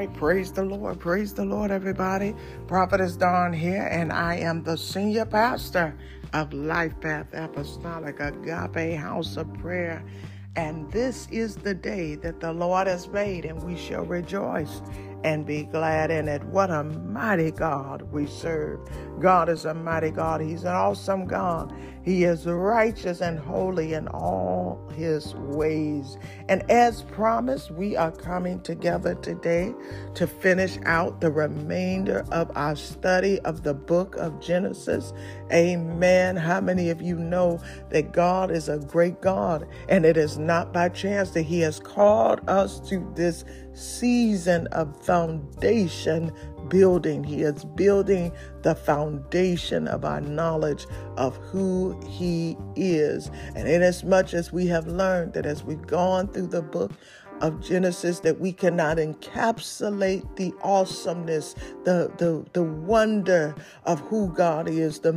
right, praise the Lord, praise the Lord, everybody. Prophetess Dawn here, and I am the senior pastor of Life Path Apostolic Agape House of Prayer. And this is the day that the Lord has made, and we shall rejoice and be glad in it. What a mighty God we serve. God is a mighty God. He's an awesome God. He is righteous and holy in all his ways. And as promised, we are coming together today to finish out the remainder of our study of the book of Genesis. Amen. How many of you know that God is a great God and it is not by chance that he has called us to this season of foundation building. He is building the foundation of our knowledge of who He is. And inasmuch as much as we have learned that as we've gone through the book of Genesis that we cannot encapsulate the awesomeness, the the the wonder of who God is, the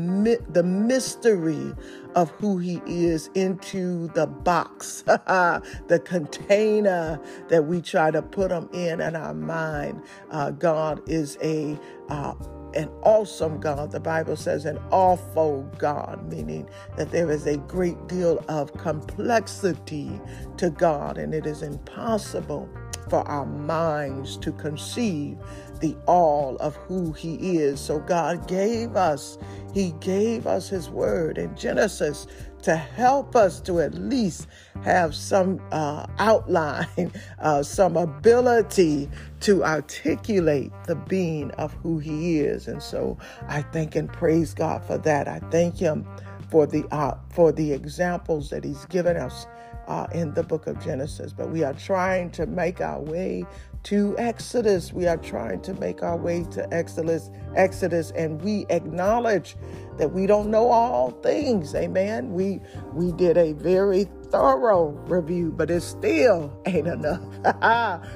the mystery of who He is into the box, the container that we try to put Him in in our mind. Uh, God is a uh, an awesome God. The Bible says an awful God, meaning that there is a great deal of complexity to God, and it is impossible for our minds to conceive the all of who he is. So God gave us, he gave us his word in Genesis to help us to at least have some uh, outline, uh, some ability to articulate the being of who He is. And so I thank and praise God for that. I thank Him for the uh, for the examples that He's given us uh, in the book of Genesis. But we are trying to make our way to Exodus. We are trying to make our way to Exodus, Exodus, and we acknowledge that we don't know all things. Amen. We we did a very thorough review, but it still ain't enough.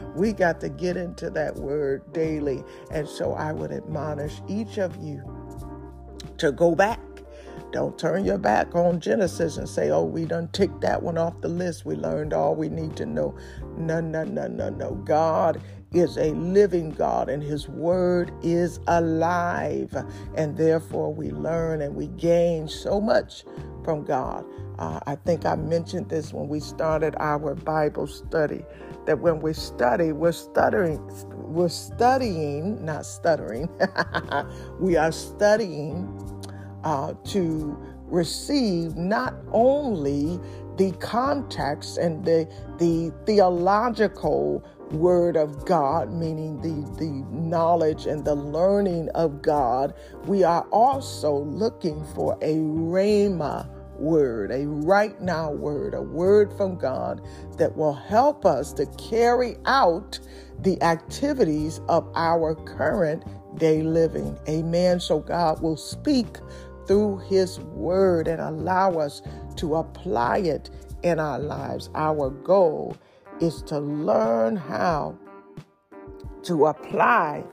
we got to get into that word daily. And so I would admonish each of you to go back don't turn your back on Genesis and say, oh, we done ticked that one off the list. We learned all we need to know. No, no, no, no, no. God is a living God and His Word is alive. And therefore, we learn and we gain so much from God. Uh, I think I mentioned this when we started our Bible study that when we study, we're stuttering, we're studying, not stuttering, we are studying uh, to receive not only the context and the, the theological word of God, meaning the, the knowledge and the learning of God, we are also looking for a rhema word, a right now word, a word from God that will help us to carry out the activities of our current day living. Amen. So God will speak through His Word and allow us to apply it in our lives. Our goal is to learn how to apply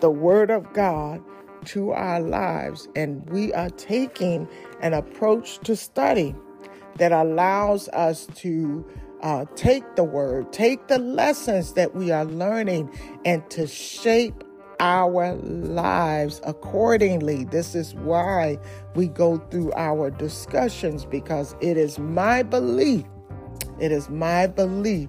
the Word of God to our lives. And we are taking an approach to study that allows us to uh, take the Word, take the lessons that we are learning, and to shape our lives accordingly. This is why we go through our discussions because it is my belief, it is my belief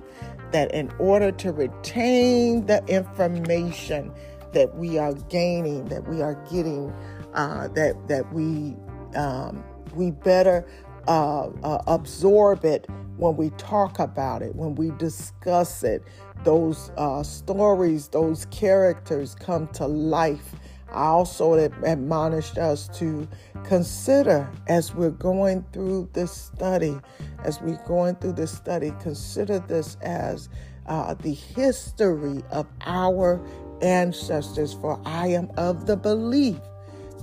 that in order to retain the information that we are gaining, that we are getting, uh, that that we um, we better uh, uh, absorb it when we talk about it, when we discuss it. Those uh, stories, those characters come to life. I also admonished us to consider as we're going through this study, as we're going through this study, consider this as uh, the history of our ancestors. For I am of the belief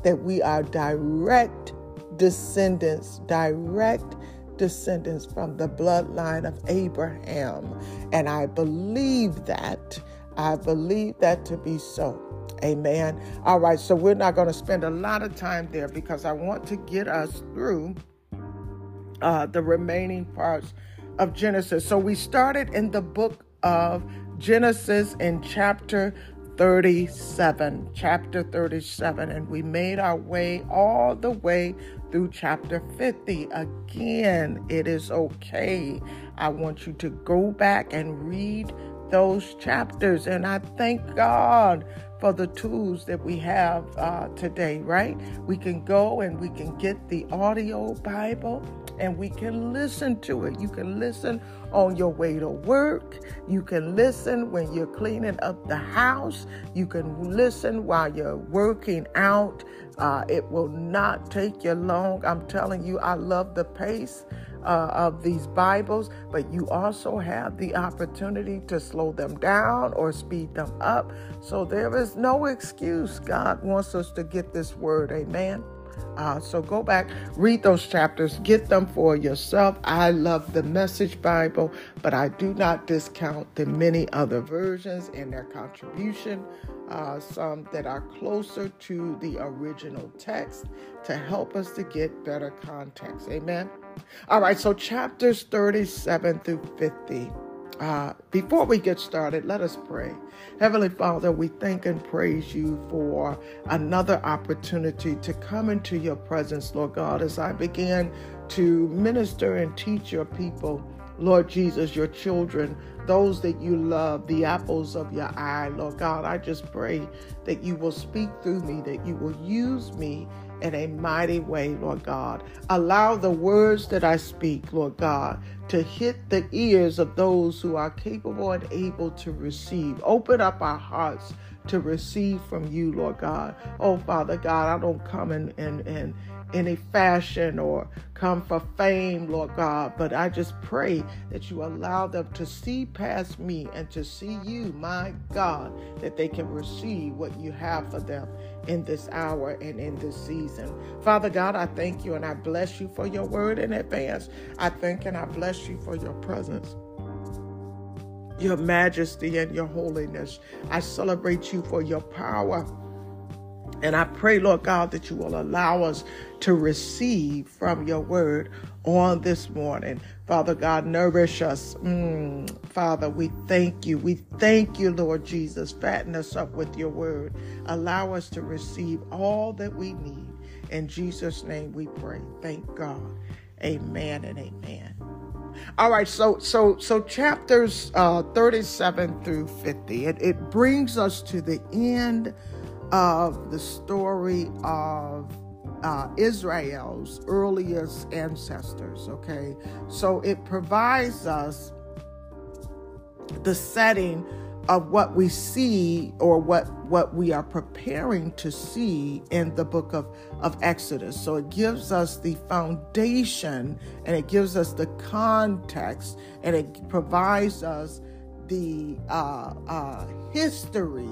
that we are direct descendants, direct descendants from the bloodline of Abraham. And I believe that. I believe that to be so. Amen. All right, so we're not going to spend a lot of time there because I want to get us through uh, the remaining parts of Genesis. So we started in the book of Genesis in chapter 37, chapter 37, and we made our way all the way through chapter 50. Again, it is okay. I want you to go back and read those chapters, and I thank God for the tools that we have uh, today, right? We can go and we can get the audio Bible and we can listen to it. You can listen on your way to work. You can listen when you're cleaning up the house. You can listen while you're working out. Uh, it will not take you long. I'm telling you, I love the pace. Uh, of these Bibles, but you also have the opportunity to slow them down or speed them up. So there is no excuse. God wants us to get this word. Amen. Uh, so go back, read those chapters, get them for yourself. I love the Message Bible, but I do not discount the many other versions and their contribution. Uh, some that are closer to the original text to help us to get better context. Amen. All right, so chapters 37 through 50. Uh, before we get started, let us pray. Heavenly Father, we thank and praise you for another opportunity to come into your presence, Lord God, as I begin to minister and teach your people. Lord Jesus, your children, those that you love, the apples of your eye, Lord God, I just pray that you will speak through me, that you will use me in a mighty way, Lord God. Allow the words that I speak, Lord God, to hit the ears of those who are capable and able to receive. Open up our hearts to receive from you, Lord God. Oh, Father God, I don't come and, and, in any fashion or come for fame, Lord God, but I just pray that you allow them to see past me and to see you, my God, that they can receive what you have for them in this hour and in this season. Father God, I thank you and I bless you for your word in advance. I thank and I bless you for your presence your majesty and your holiness. I celebrate you for your power and I pray, Lord God, that you will allow us to receive from your word on this morning. Father God, nourish us. Mm, Father, we thank you. We thank you, Lord Jesus. Fatten us up with your word. Allow us to receive all that we need. In Jesus' name we pray. Thank God. Amen and amen. All right, so so so chapters uh, 37 through 50. It, it brings us to the end of the story of uh, Israel's earliest ancestors. Okay, so it provides us the setting of what we see or what what we are preparing to see in the book of, of Exodus. So it gives us the foundation and it gives us the context and it provides us the uh, uh, history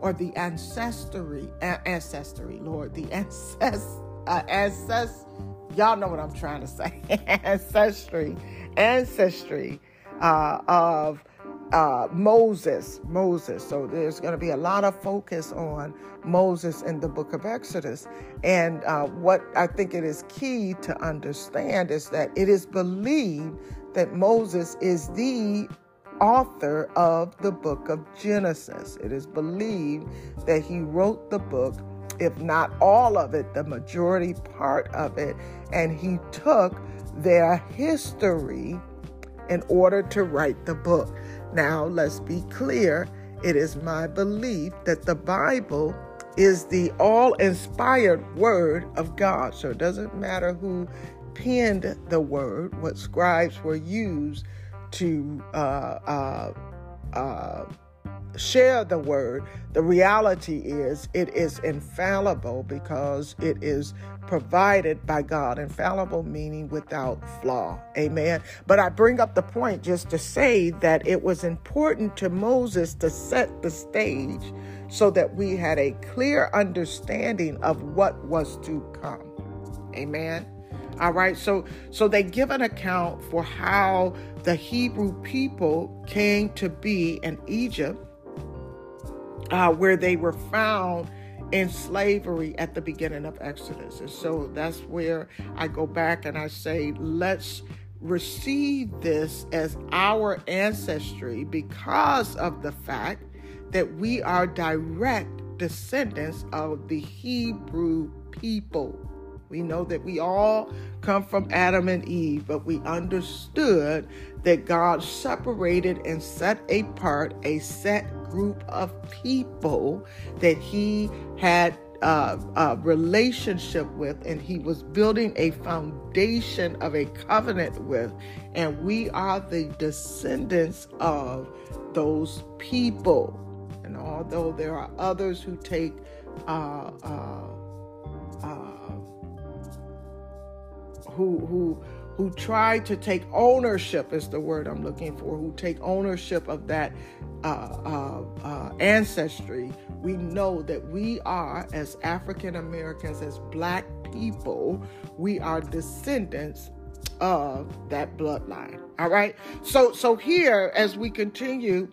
or the ancestry, ancestry, Lord, the ancest, uh, ancest, y'all know what I'm trying to say, ancestry, ancestry uh, of uh, Moses, Moses. So there's going to be a lot of focus on Moses in the book of Exodus. And uh, what I think it is key to understand is that it is believed that Moses is the author of the book of Genesis. It is believed that he wrote the book, if not all of it, the majority part of it, and he took their history in order to write the book. Now, let's be clear. It is my belief that the Bible is the all inspired word of God. So it doesn't matter who penned the word, what scribes were used to uh, uh, uh, share the word, the reality is it is infallible because it is provided by God. Infallible meaning without flaw. Amen. But I bring up the point just to say that it was important to Moses to set the stage so that we had a clear understanding of what was to come. Amen. All right, so so they give an account for how the Hebrew people came to be in Egypt, uh, where they were found in slavery at the beginning of Exodus. And so that's where I go back and I say, let's receive this as our ancestry because of the fact that we are direct descendants of the Hebrew people. We know that we all come from Adam and Eve, but we understood that God separated and set apart a set group of people that He had uh, a relationship with, and He was building a foundation of a covenant with. And we are the descendants of those people. And although there are others who take uh, uh, uh, who who who try to take ownership is the word I'm looking for, who take ownership of that uh, uh, uh, ancestry, we know that we are, as African Americans, as black people, we are descendants of that bloodline. All right. So so here, as we continue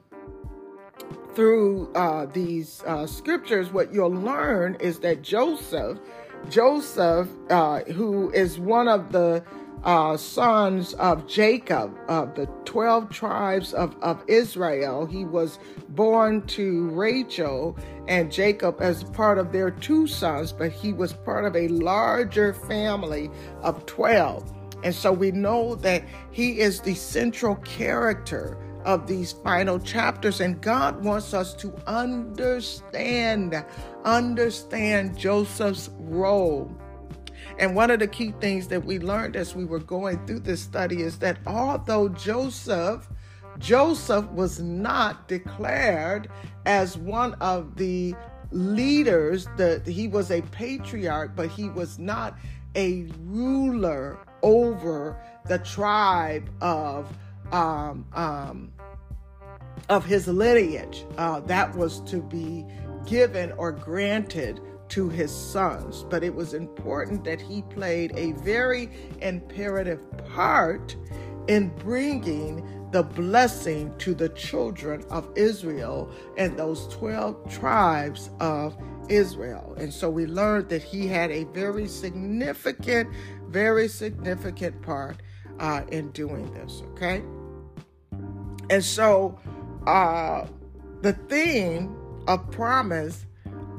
through uh, these uh, scriptures, what you'll learn is that Joseph, Joseph, uh, who is one of the uh, sons of Jacob, of the 12 tribes of, of Israel, he was born to Rachel and Jacob as part of their two sons, but he was part of a larger family of 12. And so we know that he is the central character of these final chapters and God wants us to understand understand Joseph's role. And one of the key things that we learned as we were going through this study is that although Joseph Joseph was not declared as one of the leaders that he was a patriarch but he was not a ruler over the tribe of um, um, of his lineage uh, that was to be given or granted to his sons. But it was important that he played a very imperative part in bringing the blessing to the children of Israel and those 12 tribes of Israel. And so we learned that he had a very significant, very significant part uh, in doing this, okay? And so uh, the theme of promise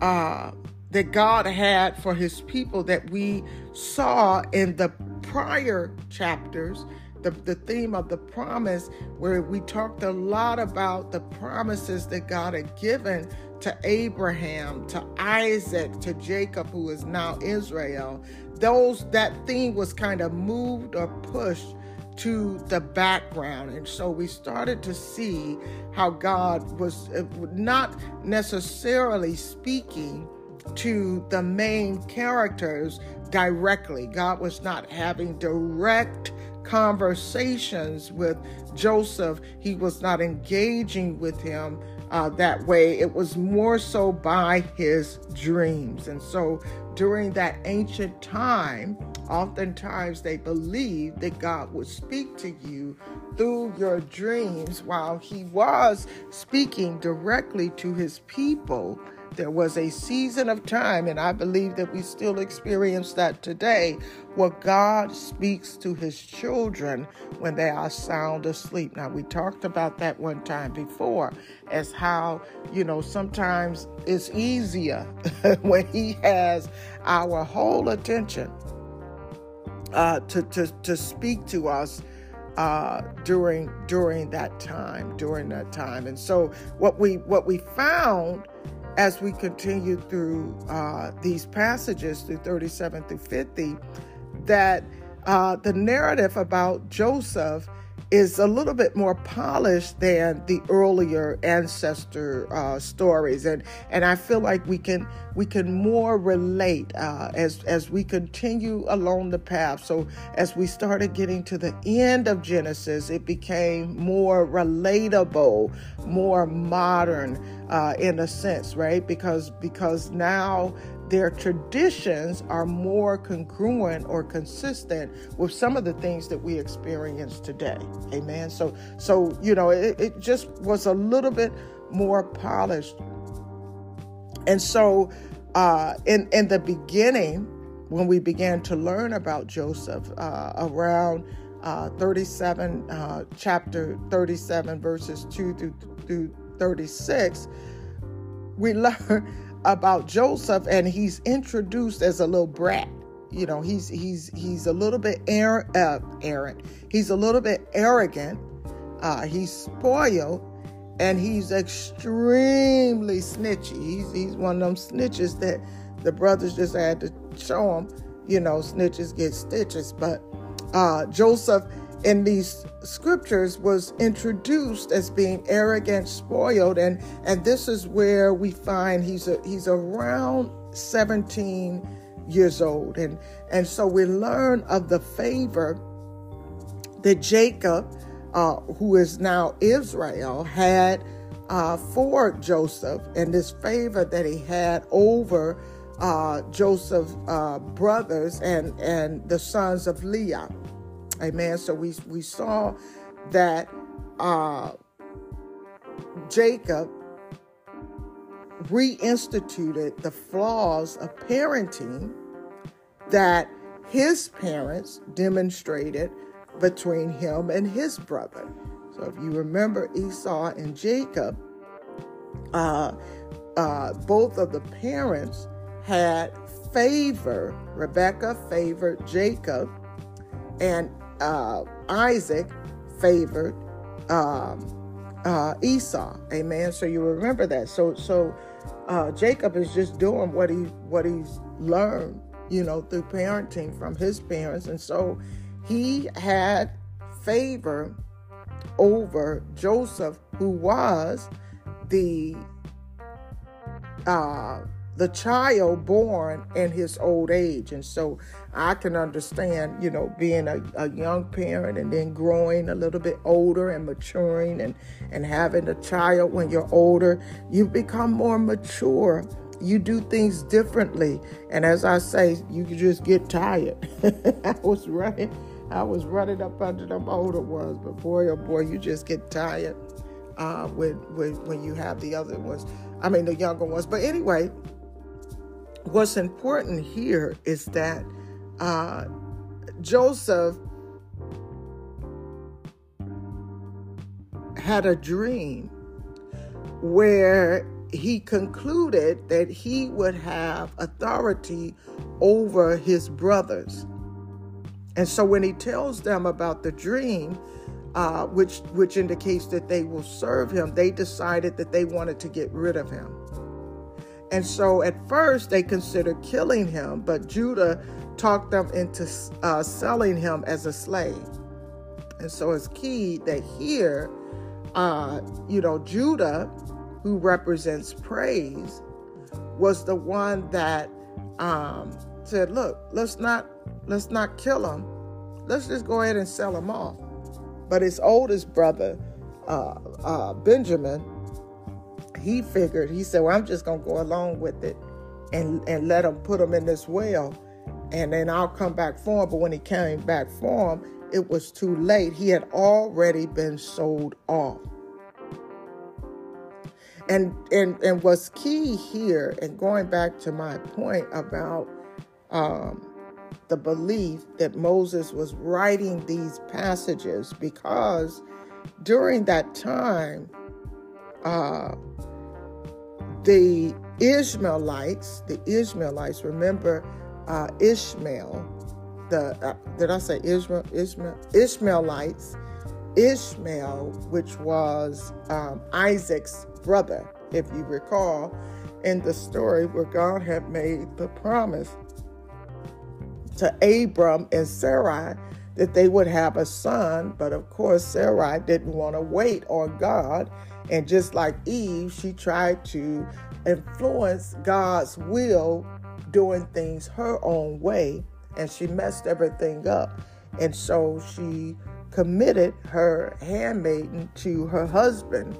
uh, that God had for his people that we saw in the prior chapters, the, the theme of the promise, where we talked a lot about the promises that God had given to Abraham, to Isaac, to Jacob, who is now Israel. Those that theme was kind of moved or pushed to the background. And so we started to see how God was uh, not necessarily speaking to the main characters directly. God was not having direct conversations with Joseph, he was not engaging with him uh, that way. It was more so by his dreams. And so during that ancient time, oftentimes they believed that God would speak to you through your dreams while he was speaking directly to his people there was a season of time, and I believe that we still experience that today, where God speaks to his children when they are sound asleep. Now, we talked about that one time before, as how, you know, sometimes it's easier when he has our whole attention uh, to, to, to speak to us. Uh, during during that time during that time and so what we what we found as we continue through uh, these passages through 37 through 50 that uh, the narrative about Joseph is a little bit more polished than the earlier ancestor uh, stories, and and I feel like we can we can more relate uh, as as we continue along the path. So as we started getting to the end of Genesis, it became more relatable, more modern uh, in a sense, right? Because because now their traditions are more congruent or consistent with some of the things that we experience today. Amen. So, so you know, it, it just was a little bit more polished. And so, uh, in in the beginning, when we began to learn about Joseph uh, around uh, 37, uh, chapter 37, verses 2 through, through 36, we learn about Joseph, and he's introduced as a little brat. You know, he's he's he's a little bit errant, uh, errant. He's a little bit arrogant. Uh, he's spoiled, and he's extremely snitchy. He's he's one of them snitches that the brothers just had to show him. You know, snitches get stitches. But uh, Joseph in these scriptures was introduced as being arrogant, spoiled, and and this is where we find he's a, he's around 17 years old, and and so we learn of the favor that Jacob, uh, who is now Israel, had uh, for Joseph, and this favor that he had over uh, Joseph's uh, brothers and and the sons of Leah. Amen. So we we saw that uh, Jacob reinstituted the flaws of parenting that his parents demonstrated between him and his brother. So if you remember Esau and Jacob, uh, uh, both of the parents had favor. Rebecca favored Jacob, and uh, Isaac favored um, uh, Esau. Amen. So you remember that. So so uh, Jacob is just doing what he what he's learned, you know, through parenting from his parents, and so he had favor over Joseph, who was the uh, the child born in his old age. And so I can understand, you know, being a, a, young parent and then growing a little bit older and maturing and, and having a child when you're older, you become more mature. You do things differently. And as I say, you just get tired. I was running, I was running up under them older ones, but boy, oh boy, you just get tired uh, when, when, when you have the other ones. I mean, the younger ones. But anyway, what's important here is that uh, Joseph had a dream where he concluded that he would have authority over his brothers. And so when he tells them about the dream, uh, which which indicates that they will serve him, they decided that they wanted to get rid of him. And so at first they considered killing him, but Judah talked them into uh, selling him as a slave. And so it's key that here, uh, you know, Judah, who represents praise, was the one that um, said, "Look, let's not let's not kill him. Let's just go ahead and sell him off." But his oldest brother, uh, uh Benjamin, he figured, he said, Well, I'm just to go along with it and, and let him put him in this well. And then I'll come back for him. But when he came back for him, it was too late. He had already been sold off. And, and, and what's key here, and going back to my point about um, the belief that Moses was writing these passages, because during that time, uh, the Ishmaelites, the Ishmaelites, remember uh, Ishmael, the uh, did I say Israel? Ishmael, Ishmaelites, Ishmael, which was um, Isaac's brother, if you recall, in the story where God had made the promise to Abram and Sarai that they would have a son, but of course Sarai didn't want to wait on God and just like Eve, she tried to influence God's will doing things her own way, and she messed everything up. And so she committed her handmaiden to her husband,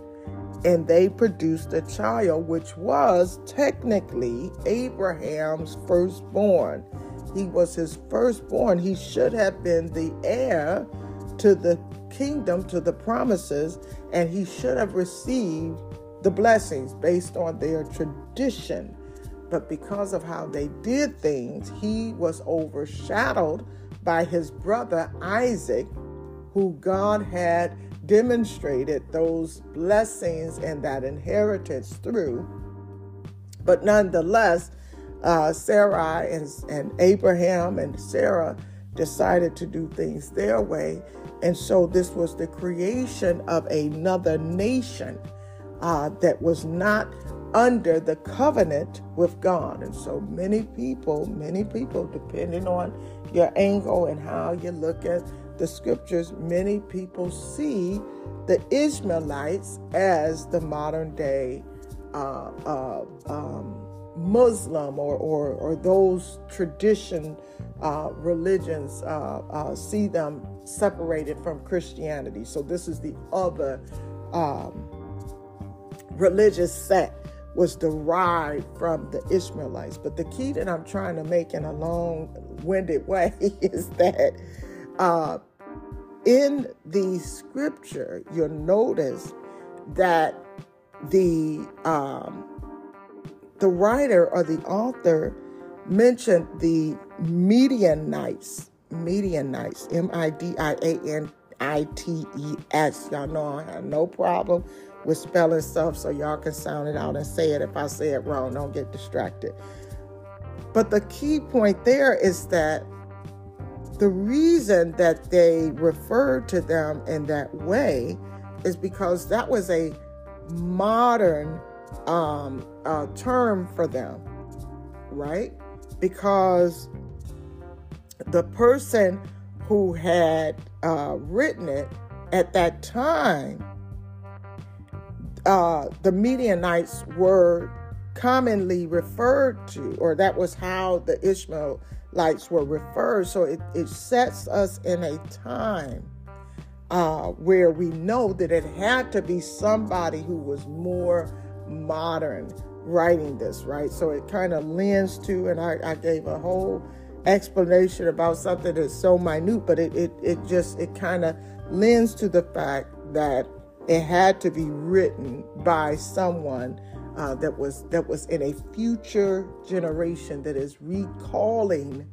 and they produced a child, which was technically Abraham's firstborn. He was his firstborn. He should have been the heir to the kingdom, to the promises, and he should have received the blessings based on their tradition. But because of how they did things, he was overshadowed by his brother Isaac, who God had demonstrated those blessings and that inheritance through. But nonetheless, uh, Sarai and, and Abraham and Sarah decided to do things their way. And so this was the creation of another nation uh, that was not under the covenant with God. And so many people, many people, depending on your angle and how you look at the scriptures, many people see the Ishmaelites as the modern day uh, uh, um, Muslim or, or, or those tradition uh, religions uh, uh, see them separated from Christianity. So this is the other um, religious sect was derived from the Ishmaelites. But the key that I'm trying to make in a long-winded way is that uh, in the scripture, you'll notice that the um, the writer or the author mentioned the Midianites, Midianites, M I D I A N I T E S. Y'all know I have no problem with spelling stuff, so y'all can sound it out and say it. If I say it wrong, don't get distracted. But the key point there is that the reason that they referred to them in that way is because that was a modern um, uh, term for them, right? Because the person who had uh, written it at that time, uh, the Midianites were commonly referred to, or that was how the Ishmaelites were referred. So it, it sets us in a time uh, where we know that it had to be somebody who was more modern writing this, right? So it kind of lends to, and I, I, gave a whole explanation about something that's so minute, but it, it, it just, it kind of lends to the fact that it had to be written by someone uh, that was that was in a future generation that is recalling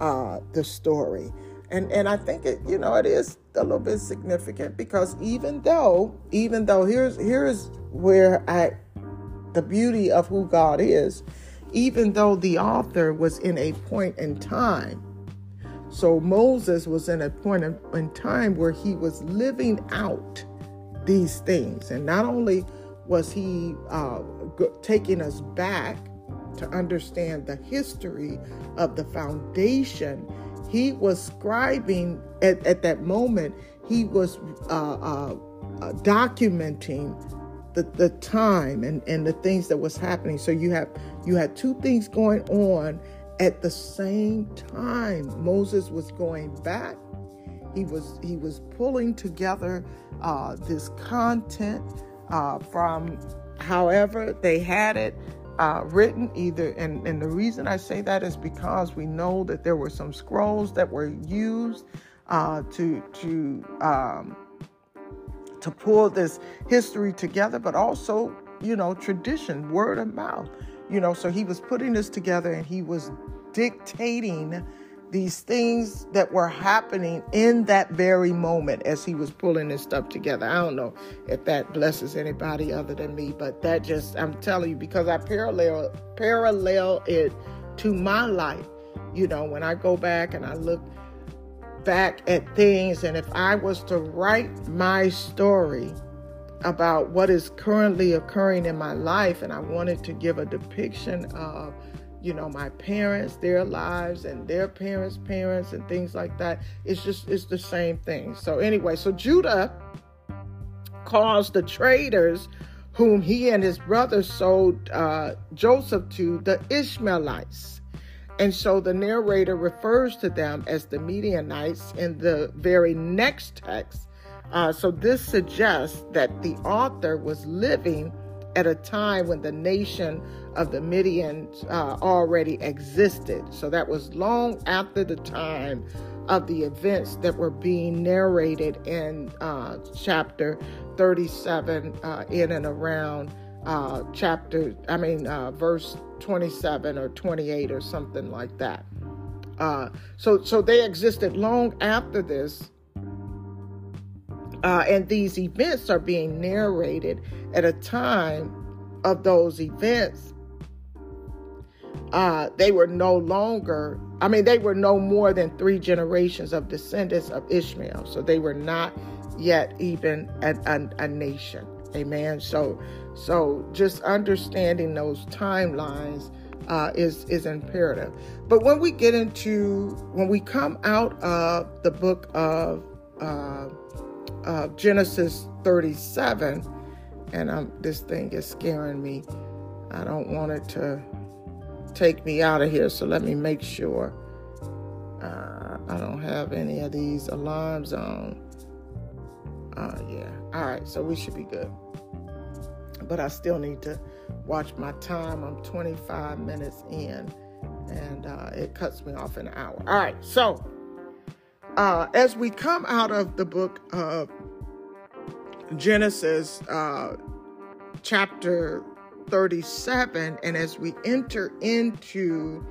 uh, the story. And and I think it you know it is a little bit significant because even though even though here's here's where I the beauty of who God is even though the author was in a point in time. So Moses was in a point in time where he was living out these things. And not only was he uh, taking us back to understand the history of the foundation he was scribing at, at that moment, he was uh, uh, uh, documenting the, the time and, and the things that was happening. So you have you had two things going on at the same time. Moses was going back. He was he was pulling together uh, this content uh, from however they had it uh, written either and, and the reason i say that is because we know that there were some scrolls that were used uh, to to um, to pull this history together but also you know tradition word of mouth you know so he was putting this together and he was dictating these things that were happening in that very moment as he was pulling this stuff together. I don't know if that blesses anybody other than me, but that just I'm telling you because I parallel parallel it to my life. You know, when I go back and I look back at things and if I was to write my story about what is currently occurring in my life and I wanted to give a depiction of you know my parents their lives and their parents parents and things like that it's just it's the same thing. So anyway so judah caused the traders whom he and his brothers sold uh, joseph to the ishmaelites and so the narrator refers to them as the Midianites in the very next text. Uh, so this suggests that the author was living at a time when the nation of the Midians uh, already existed. So that was long after the time of the events that were being narrated in uh, chapter 37, uh, in and around uh, chapter, I mean, uh, verse 27 or 28 or something like that. Uh, so, so they existed long after this, Uh, and these events are being narrated at a time of those events. Uh, they were no longer, I mean, they were no more than three generations of descendants of Ishmael. So they were not yet even a, a, a nation. Amen. So, so just understanding those timelines uh, is is imperative. But when we get into when we come out of the book of uh, uh, Genesis 37, and I'm, this thing is scaring me. I don't want it to take me out of here, so let me make sure uh, I don't have any of these alarms on. Uh, yeah. All right, so we should be good. But I still need to watch my time. I'm 25 minutes in, and uh, it cuts me off an hour. All right, so uh, as we come out of the book of Genesis, uh, chapter 37, and as we enter into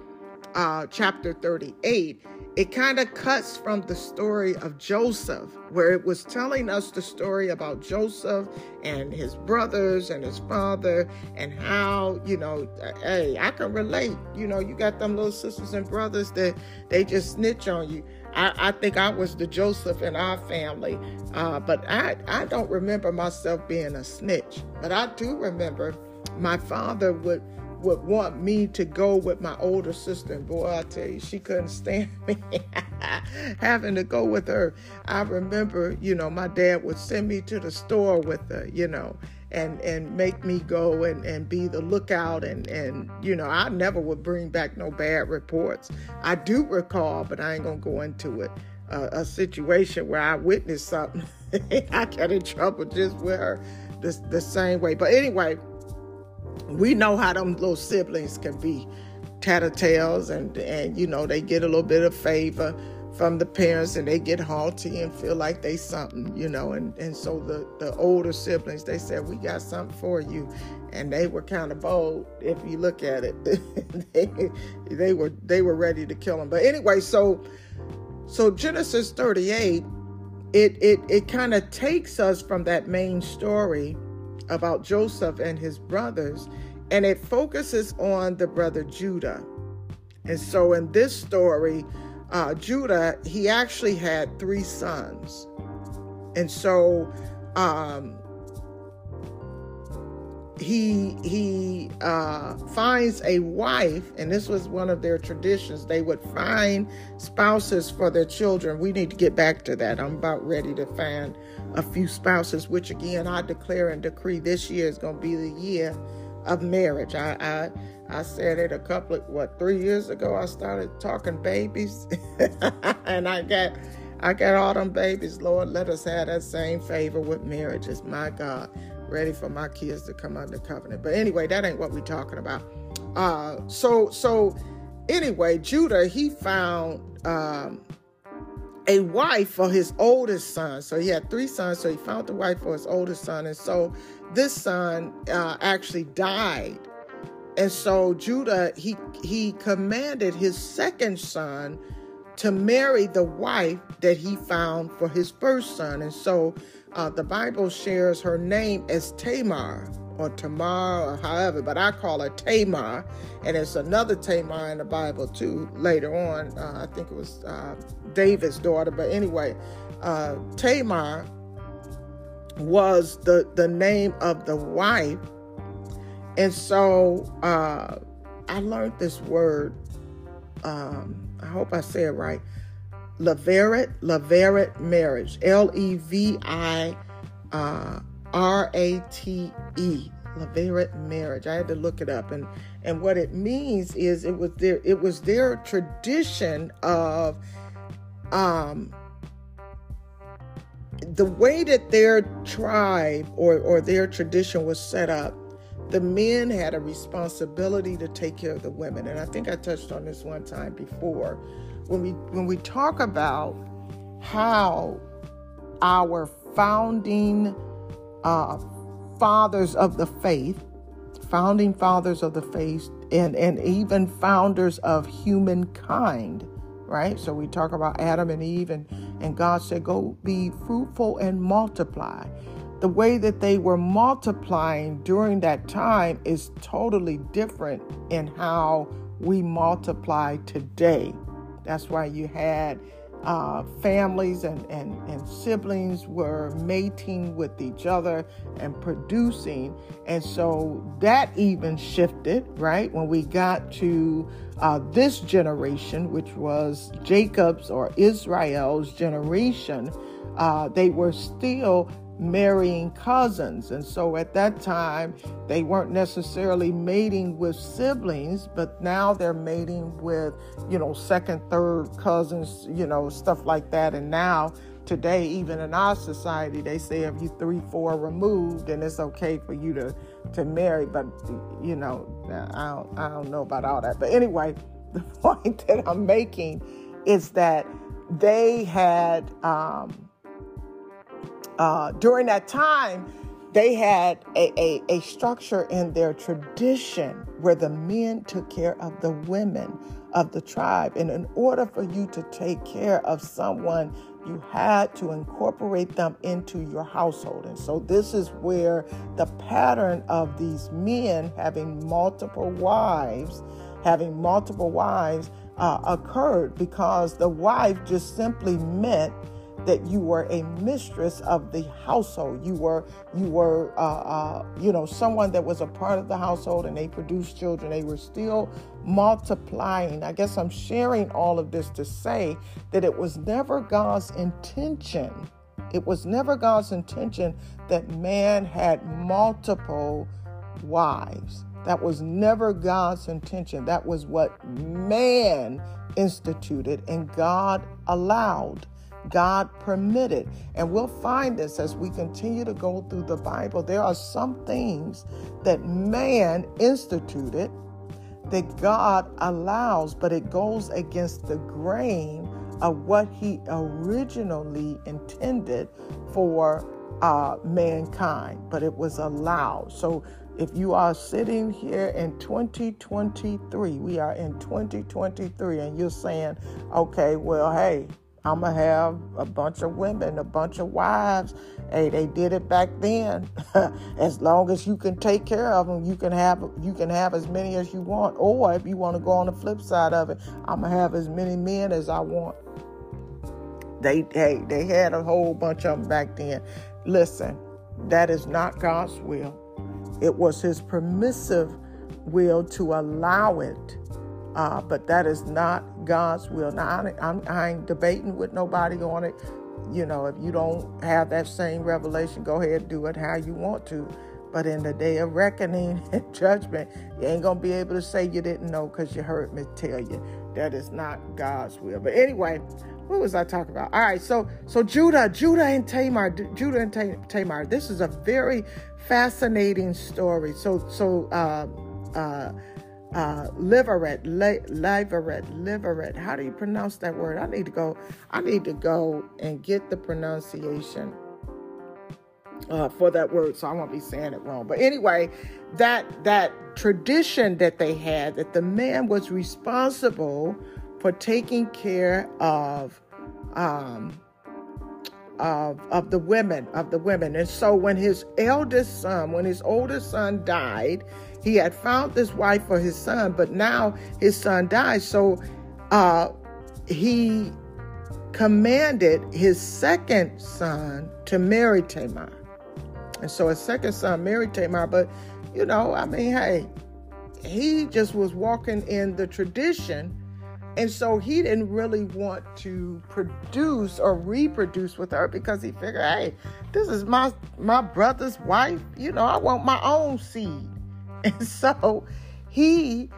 uh, chapter 38, it kind of cuts from the story of Joseph, where it was telling us the story about Joseph and his brothers and his father, and how, you know, hey, I can relate. You know, you got them little sisters and brothers that they just snitch on you. I, I think I was the Joseph in our family, uh, but I, I don't remember myself being a snitch. But I do remember my father would would want me to go with my older sister. Boy, I tell you, she couldn't stand me having to go with her. I remember, you know, my dad would send me to the store with her, you know, and and make me go and, and be the lookout and and you know, I never would bring back no bad reports. I do recall, but I ain't gonna go into it. Uh, a situation where I witnessed something, I got in trouble just with her the, the same way. But anyway, we know how them little siblings can be tattletales and and you know they get a little bit of favor from the parents and they get haughty and feel like they something you know and and so the the older siblings they said we got something for you. And they were kind of bold if you look at it. They, they were they were ready to kill him but anyway so so genesis 38 it it it kind of takes us from that main story about Joseph and his brothers, and it focuses on the brother Judah. And so in this story, uh, Judah, he actually had three sons. And so um, he he uh, finds a wife, and this was one of their traditions. They would find spouses for their children. We need to get back to that. I'm about ready to find a few spouses, which again I declare and decree this year is going to be the year of marriage. I, I I said it a couple of what three years ago. I started talking babies, and I got I got all them babies. Lord, let us have that same favor with marriages. My God, ready for my kids to come under covenant. But anyway, that ain't what we're talking about. Uh, so so anyway, Judah he found. Um, a wife for his oldest son. So he had three sons. So he found the wife for his oldest son. And so this son uh, actually died. And so Judah, he he commanded his second son to marry the wife that he found for his first son. And so uh, the Bible shares her name as Tamar or Tamar or however, but I call her Tamar. And it's another Tamar in the Bible too later on. Uh, I think it was uh, David's daughter. But anyway, uh, Tamar was the, the name of the wife. And so uh, I learned this word. Um, I hope I say it right. Levirate, Levirate marriage. L E V I uh, R A T E. Levirate marriage. I had to look it up, and and what it means is it was their it was their tradition of um the way that their tribe or or their tradition was set up the men had a responsibility to take care of the women and i think i touched on this one time before when we when we talk about how our founding uh, fathers of the faith, founding fathers of the faith, and, and even founders of humankind, right? So we talk about Adam and Eve, and, and God said, Go be fruitful and multiply. The way that they were multiplying during that time is totally different in how we multiply today. That's why you had uh, families and, and, and siblings were mating with each other and producing. And so that even shifted, right? When we got to uh, this generation, which was Jacob's or Israel's generation, uh, they were still marrying cousins. And so at that time, they weren't necessarily mating with siblings, but now they're mating with, you know, second, third cousins, you know, stuff like that. And now, today, even in our society, they say if you're three, four removed, then it's okay for you to, to marry. But, you know, I don't, I don't know about all that. But anyway, the point that I'm making is that they had, um, uh, during that time, they had a, a, a, structure in their tradition where the men took care of the women of the tribe. And in order for you to take care of someone, you had to incorporate them into your household. And so, this is where the pattern of these men having multiple wives, having multiple wives, uh, occurred because the wife just simply meant that you were a mistress of the household. You were you were uh, uh, you know someone that was a part of the household, and they produced children. They were still multiplying. I guess I'm sharing all of this to say that it was never God's intention. It was never God's intention that man had multiple wives. That was never God's intention. That was what man instituted and God allowed. God permitted. And we'll find this as we continue to go through the Bible. There are some things that man instituted that God allows, but it goes against the grain of what he originally intended for uh, mankind, but it was allowed. So if you are sitting here in 2023, we are in 2023, and you're saying, okay, well, hey, I'm gonna have a bunch of women, a bunch of wives. Hey, they did it back then. as long as you can take care of them, you can have you can have as many as you want. Or if you want to go on the flip side of it, I'm gonna have as many men as I want. They hey, they had a whole bunch of them back then. Listen, that is not God's will. It was His permissive will to allow it uh, but that is not God's will. Now, I, I ain't debating with nobody on it. You know, if you don't have that same revelation, go ahead and do it how you want to. But in the day of reckoning and judgment, you ain't going to be able to say you didn't know because you heard me tell you. That is not God's will. But anyway, what was I talking about? All right, so so Judah, Judah and Tamar, Judah and Tamar. This is a very fascinating story. So so uh, uh, uh, Liveret, Liveret, Liveret. How do you pronounce that word? I need to go. I need to go and get the pronunciation uh, for that word, so I won't be saying it wrong. But anyway, that that tradition that they had, that the man was responsible for taking care of. Um, of, of the women of the women and so when his eldest son when his oldest son died he had found this wife for his son, but now his son died. So uh, he commanded his second son to marry Tamar. And so his second son married Tamar, but you know, I mean, hey, he just was walking in the tradition. And so he didn't really want to produce or reproduce with her because he figured, hey, this is my my brother's wife. You know, I want my own seed. And so he,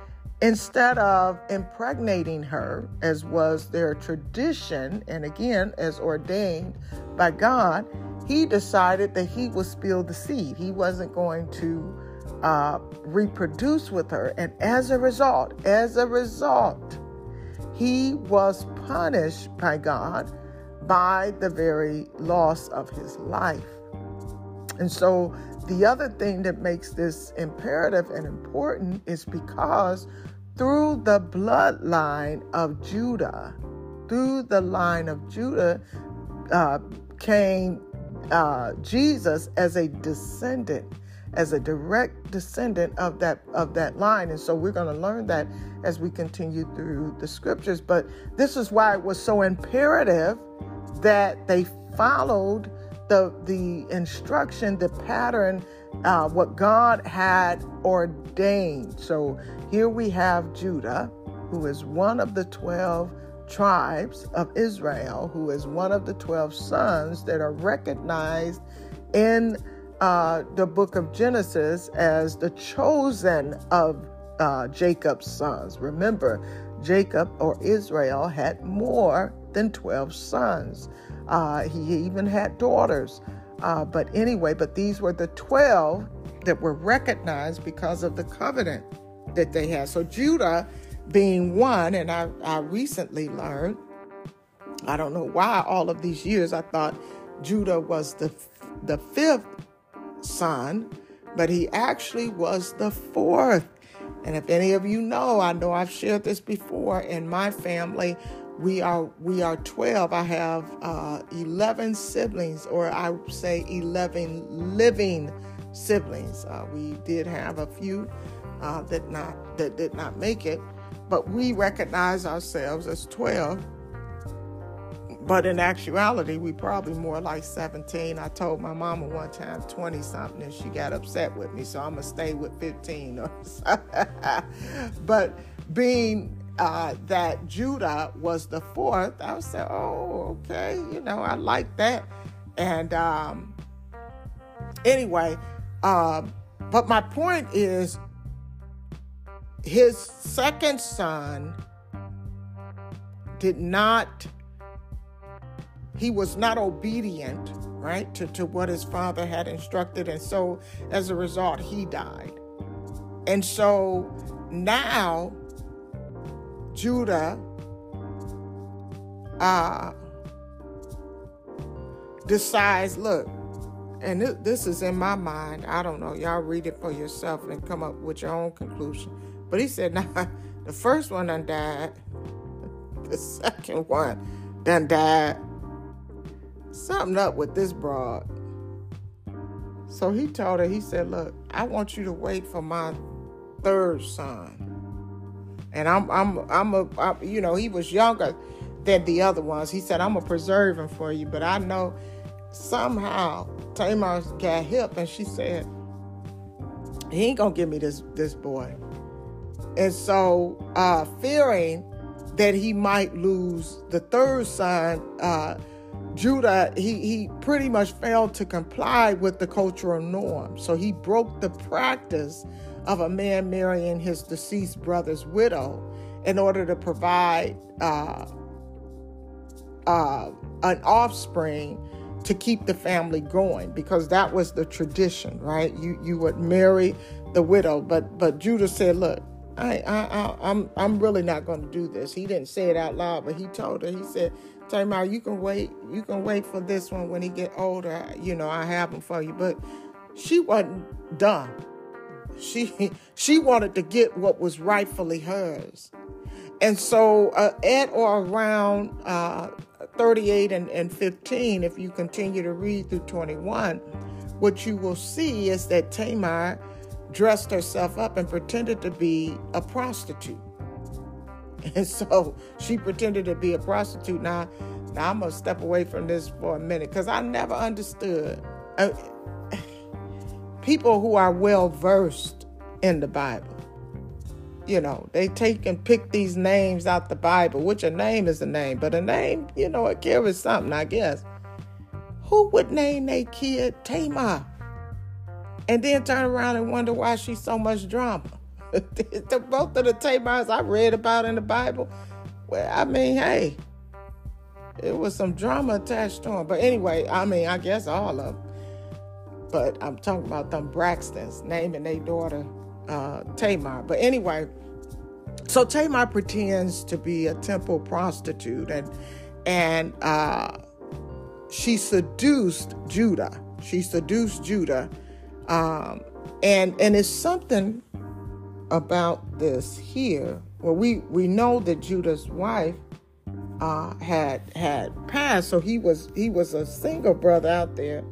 instead of impregnating her, as was their tradition, and again, as ordained by God, he decided that he would spill the seed. He wasn't going to uh, reproduce with her. And as a result, as a result, he was punished by God by the very loss of his life. And so the other thing that makes this imperative and important is because through the bloodline of Judah, through the line of Judah uh, came uh, Jesus as a descendant, as a direct descendant of that of that line. And so we're going to learn that as we continue through the scriptures. But this is why it was so imperative that they followed the the instruction, the pattern, uh, what God had ordained. So here we have Judah, who is one of the twelve tribes of Israel, who is one of the 12 sons that are recognized in uh, the book of Genesis as the chosen of uh, Jacob's sons. Remember, Jacob or Israel had more than 12 sons. Uh, he even had daughters. Uh, but anyway, but these were the 12 that were recognized because of the covenant that they had. So Judah being one, and I, I recently learned, I don't know why all of these years I thought Judah was the the fifth son, but he actually was the fourth. And if any of you know, I know I've shared this before. In my family, we are we are 12. I have uh, 11 siblings, or I say 11 living siblings. Uh, we did have a few uh, that not that did not make it, but we recognize ourselves as 12. But in actuality, we probably more like 17. I told my mama one time 20 something and she got upset with me, so I'm gonna stay with 15 or But being uh, that Judah was the fourth, I say, oh, okay, you know, I like that. And um, anyway, um, but my point is his second son did not he was not obedient right to, to what his father had instructed and so as a result he died and so now judah uh decides look and this is in my mind i don't know y'all read it for yourself and come up with your own conclusion but he said, nah, the first one done died. The second one done died. Something up with this broad. So he told her, he said, look, I want you to wait for my third son. And I'm, I'm, I'm a, I, you know, he was younger than the other ones. He said, I'm gonna preserve him for you, but I know somehow Tamar got hip, and she said, he ain't gonna give me this this boy. And so, uh, fearing that he might lose the third son, uh, Judah, he, he pretty much failed to comply with the cultural norm. So he broke the practice of a man marrying his deceased brother's widow in order to provide uh, uh, an offspring to keep the family going because that was the tradition, right? You you would marry the widow, but but Judah said, "Look, I, I, I, I'm, I'm really not going to do this. He didn't say it out loud, but he told her. He said, "Tamar, you can wait. You can wait for this one when he get older. You know, I have him for you." But she wasn't done. She, she wanted to get what was rightfully hers, and so uh, at or around uh, 38 and, and 15, if you continue to read through 21, what you will see is that Tamar dressed herself up and pretended to be a prostitute. And so she pretended to be a prostitute. Now, now I'm gonna step away from this for a minute because I never understood uh, people who are well versed in the Bible. You know, they take and pick these names out the Bible, which a name is a name, but a name, you know, it carries something, I guess. Who would name a kid Tamar? and then turn around and wonder why she's so much drama. both of the Tamars I read about in the Bible, well, I mean, hey, it was some drama attached to them. But anyway, I mean, I guess all of them. But I'm talking about them Braxtons naming their daughter uh, Tamar. But anyway, so Tamar pretends to be a temple prostitute and and uh, she seduced Judah. She seduced Judah um, and and it's something about this here where we we know that Judah's wife uh, had had passed, so he was he was a single brother out there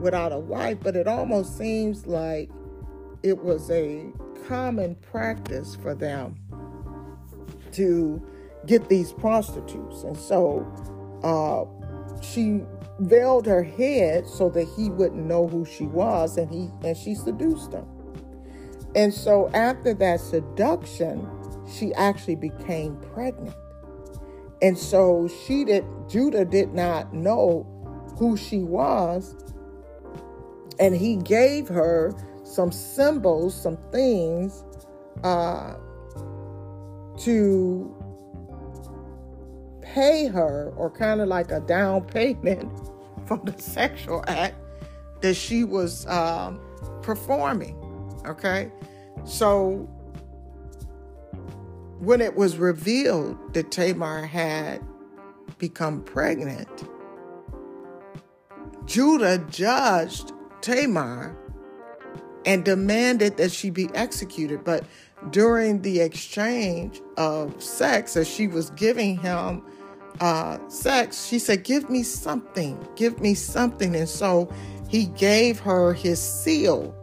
without a wife. But it almost seems like it was a common practice for them to get these prostitutes, and so uh, she veiled her head so that he wouldn't know who she was, and he and she seduced him. And so after that seduction, she actually became pregnant. And so she did Judah did not know who she was. And he gave her some symbols, some things uh, to pay her, or kind of like a down payment for the sexual act that she was um, performing. Okay? So when it was revealed that Tamar had become pregnant, Judah judged Tamar and demanded that she be executed. But during the exchange of sex, as she was giving him uh, sex, she said, Give me something, give me something. And so he gave her his seal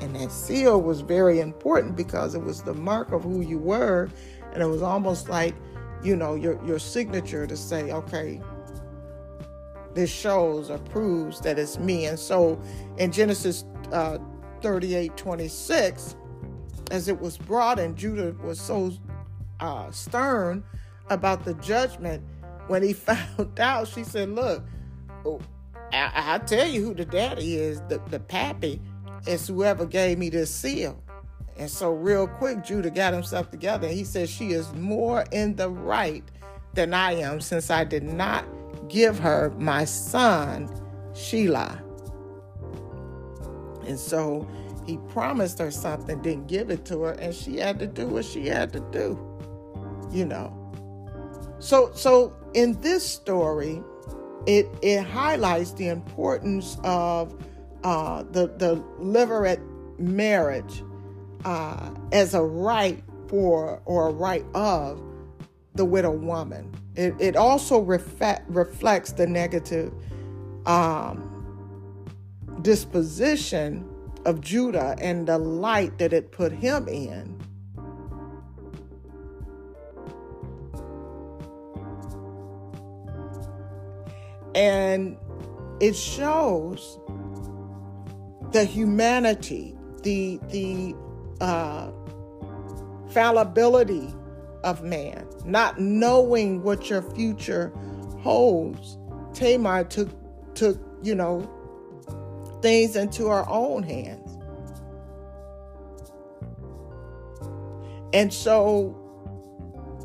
and that seal was very important because it was the mark of who you were. And it was almost like, you know, your, your signature to say, okay, this shows or proves that it's me. And so in Genesis uh, 38 26, as it was brought, and Judah was so uh, stern about the judgment, when he found out, she said, Look, oh, I, will tell you who the daddy is, the, the pappy is whoever gave me this seal. And so, real quick, Judah got himself together. He said, She is more in the right than I am, since I did not give her my son, Shelah. And so he promised her something, didn't give it to her, and she had to do what she had to do. You know. So so in this story, it it highlights the importance of uh, the the levirate marriage uh, as a right for or a right of the widow woman. It, it also reflect, reflects the negative um, disposition of Judah and the light that it put him in. And it shows the humanity, the the uh, fallibility of man, not knowing what your future holds. Tamar took took you know things into her own hands, and so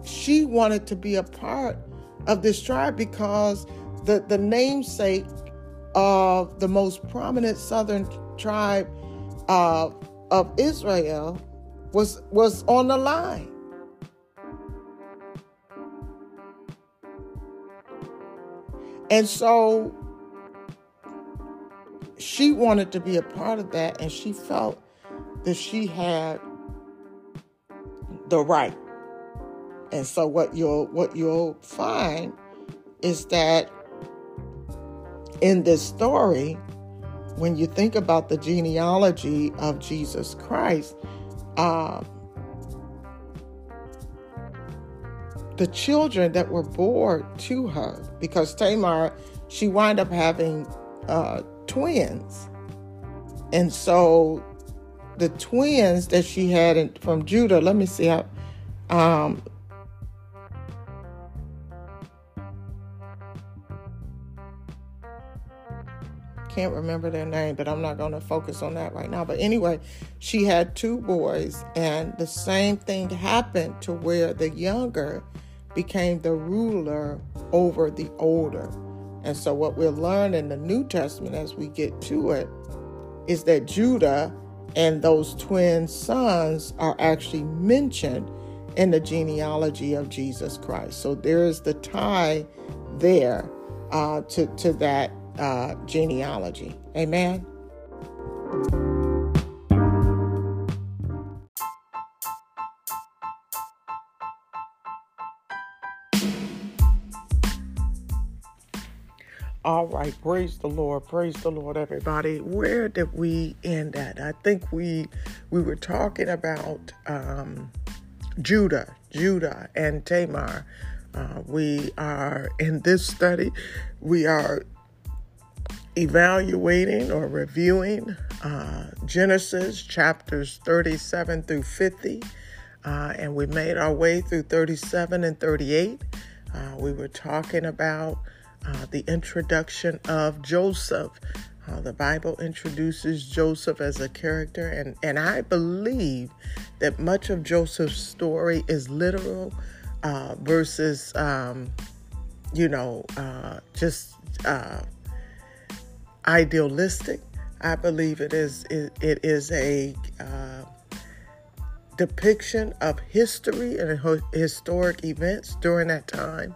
she wanted to be a part of this tribe because the the namesake of the most prominent southern tribe uh, of Israel was was on the line. And so she wanted to be a part of that, and she felt that she had the right. And so what you'll what you'll find is that in this story, when you think about the genealogy of Jesus Christ, uh, the children that were born to her, because Tamar, she wound up having uh, twins. And so the twins that she had in, from Judah, let me see how, um, can't remember their name, but I'm not going to focus on that right now. But anyway, she had two boys, and the same thing happened to where the younger became the ruler over the older. And so, what we'll learn in the New Testament as we get to it is that Judah and those twin sons are actually mentioned in the genealogy of Jesus Christ. So, there is the tie there uh, to, to that uh, genealogy. Amen. All right, praise the Lord, praise the Lord, everybody. Where did we end at? I think we we were talking about um, Judah, Judah and Tamar. Uh, we are in this study. We are evaluating or reviewing uh, Genesis chapters 37 through 50. Uh, and we made our way through 37 and 38. Uh, we were talking about uh, the introduction of Joseph. Uh, the Bible introduces Joseph as a character, and, and I believe that much of Joseph's story is literal uh, versus, um, you know, uh, just uh, idealistic. I believe it is it, it is a uh, depiction of history and historic events during that time.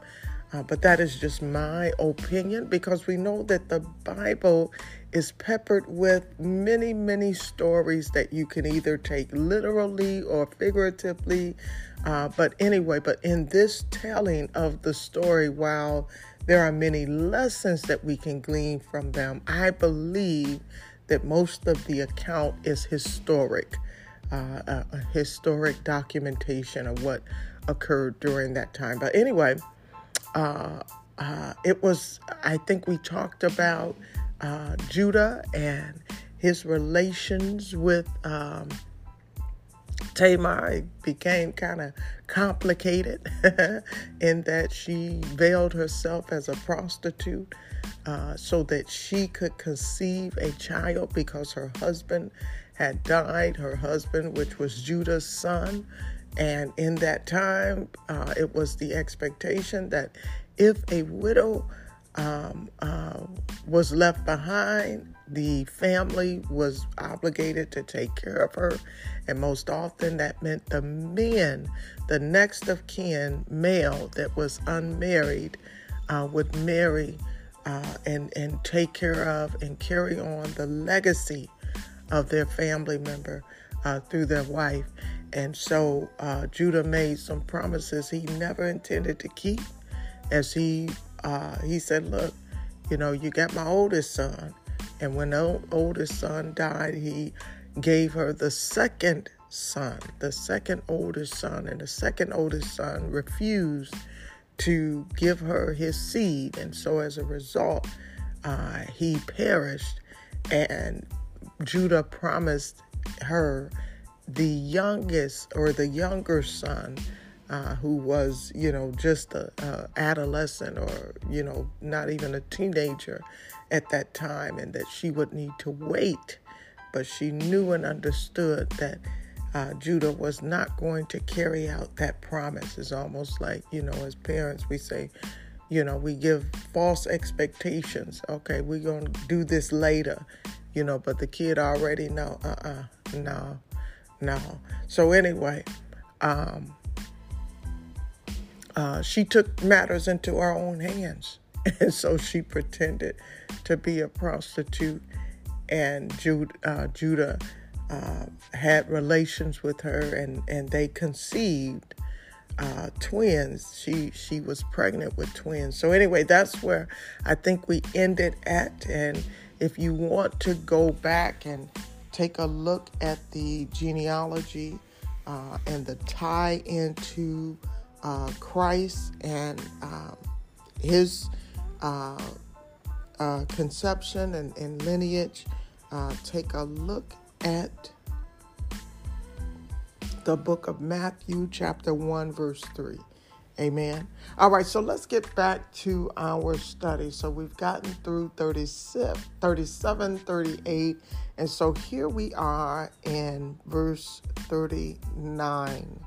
Uh, but that is just my opinion because we know that the Bible is peppered with many, many stories that you can either take literally or figuratively. Uh, but anyway, but in this telling of the story, while there are many lessons that we can glean from them, I believe that most of the account is historic, uh, a, a historic documentation of what occurred during that time. But anyway, uh, uh, it was, I think we talked about uh, Judah and his relations with um, Tamar. It became kind of complicated in that she veiled herself as a prostitute uh, so that she could conceive a child because her husband had died, her husband, which was Judah's son. And in that time, uh, it was the expectation that if a widow um, uh, was left behind, the family was obligated to take care of her. And most often that meant the men, the next of kin male that was unmarried, uh, would marry uh, and, and take care of and carry on the legacy of their family member uh, through their wife. And so uh, Judah made some promises he never intended to keep as he uh, he said, "Look, you know, you got my oldest son, and when the oldest son died, he gave her the second son, the second oldest son, and the second oldest son refused to give her his seed, and so as a result, uh, he perished, and Judah promised her the youngest or the younger son uh, who was, you know, just a, a, adolescent or, you know, not even a teenager at that time, and that she would need to wait. But she knew and understood that uh, Judah was not going to carry out that promise. It's almost like, you know, as parents, we say, you know, we give false expectations. Okay, we're going to do this later, you know, but the kid already know, uh uh no, no. So, anyway, um, uh, she took matters into her own hands. And so she pretended to be a prostitute, and Jude, uh, Judah uh, had relations with her, and, and they conceived uh, twins. She she was pregnant with twins. So anyway, that's where I think we ended at. And if you want to go back and take a look at the genealogy uh, and the tie into uh, Christ and um, his uh, uh, conception and, and lineage, uh, take a look at the book of Matthew, chapter 1, verse 3. Amen. All right, so let's get back to our study. So we've gotten through 37, 37 38, and so here we are in verse 39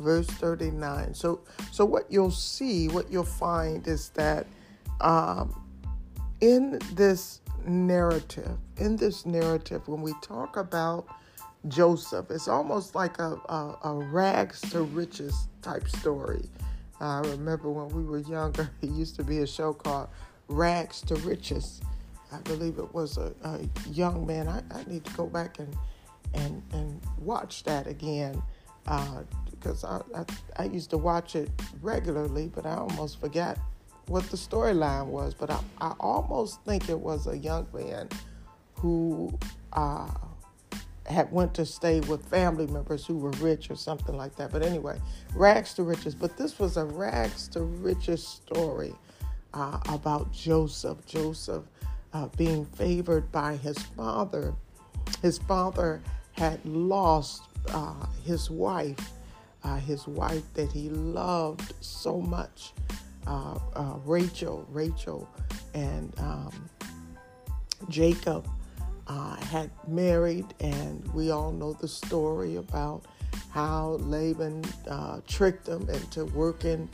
verse 39. So, so what you'll see, what you'll find is that um, in this narrative, in this narrative, when we talk about Joseph, it's almost like a, a, a rags to riches type story. I remember when we were younger, it used to be a show called Rags to Riches. I believe it was a, a young man. I, I, need to go back and, and, and watch that again uh, because I, I, I used to watch it regularly, but I almost forgot what the storyline was, but I, I almost think it was a young man who uh, had went to stay with family members who were rich or something like that. But anyway, rags to riches. But this was a rags to riches story uh, about Joseph. Joseph uh, being favored by his father. His father had lost uh, his wife, uh, his wife that he loved so much, uh, uh, Rachel. Rachel and um, Jacob uh, had married, and we all know the story about how Laban uh, tricked him into working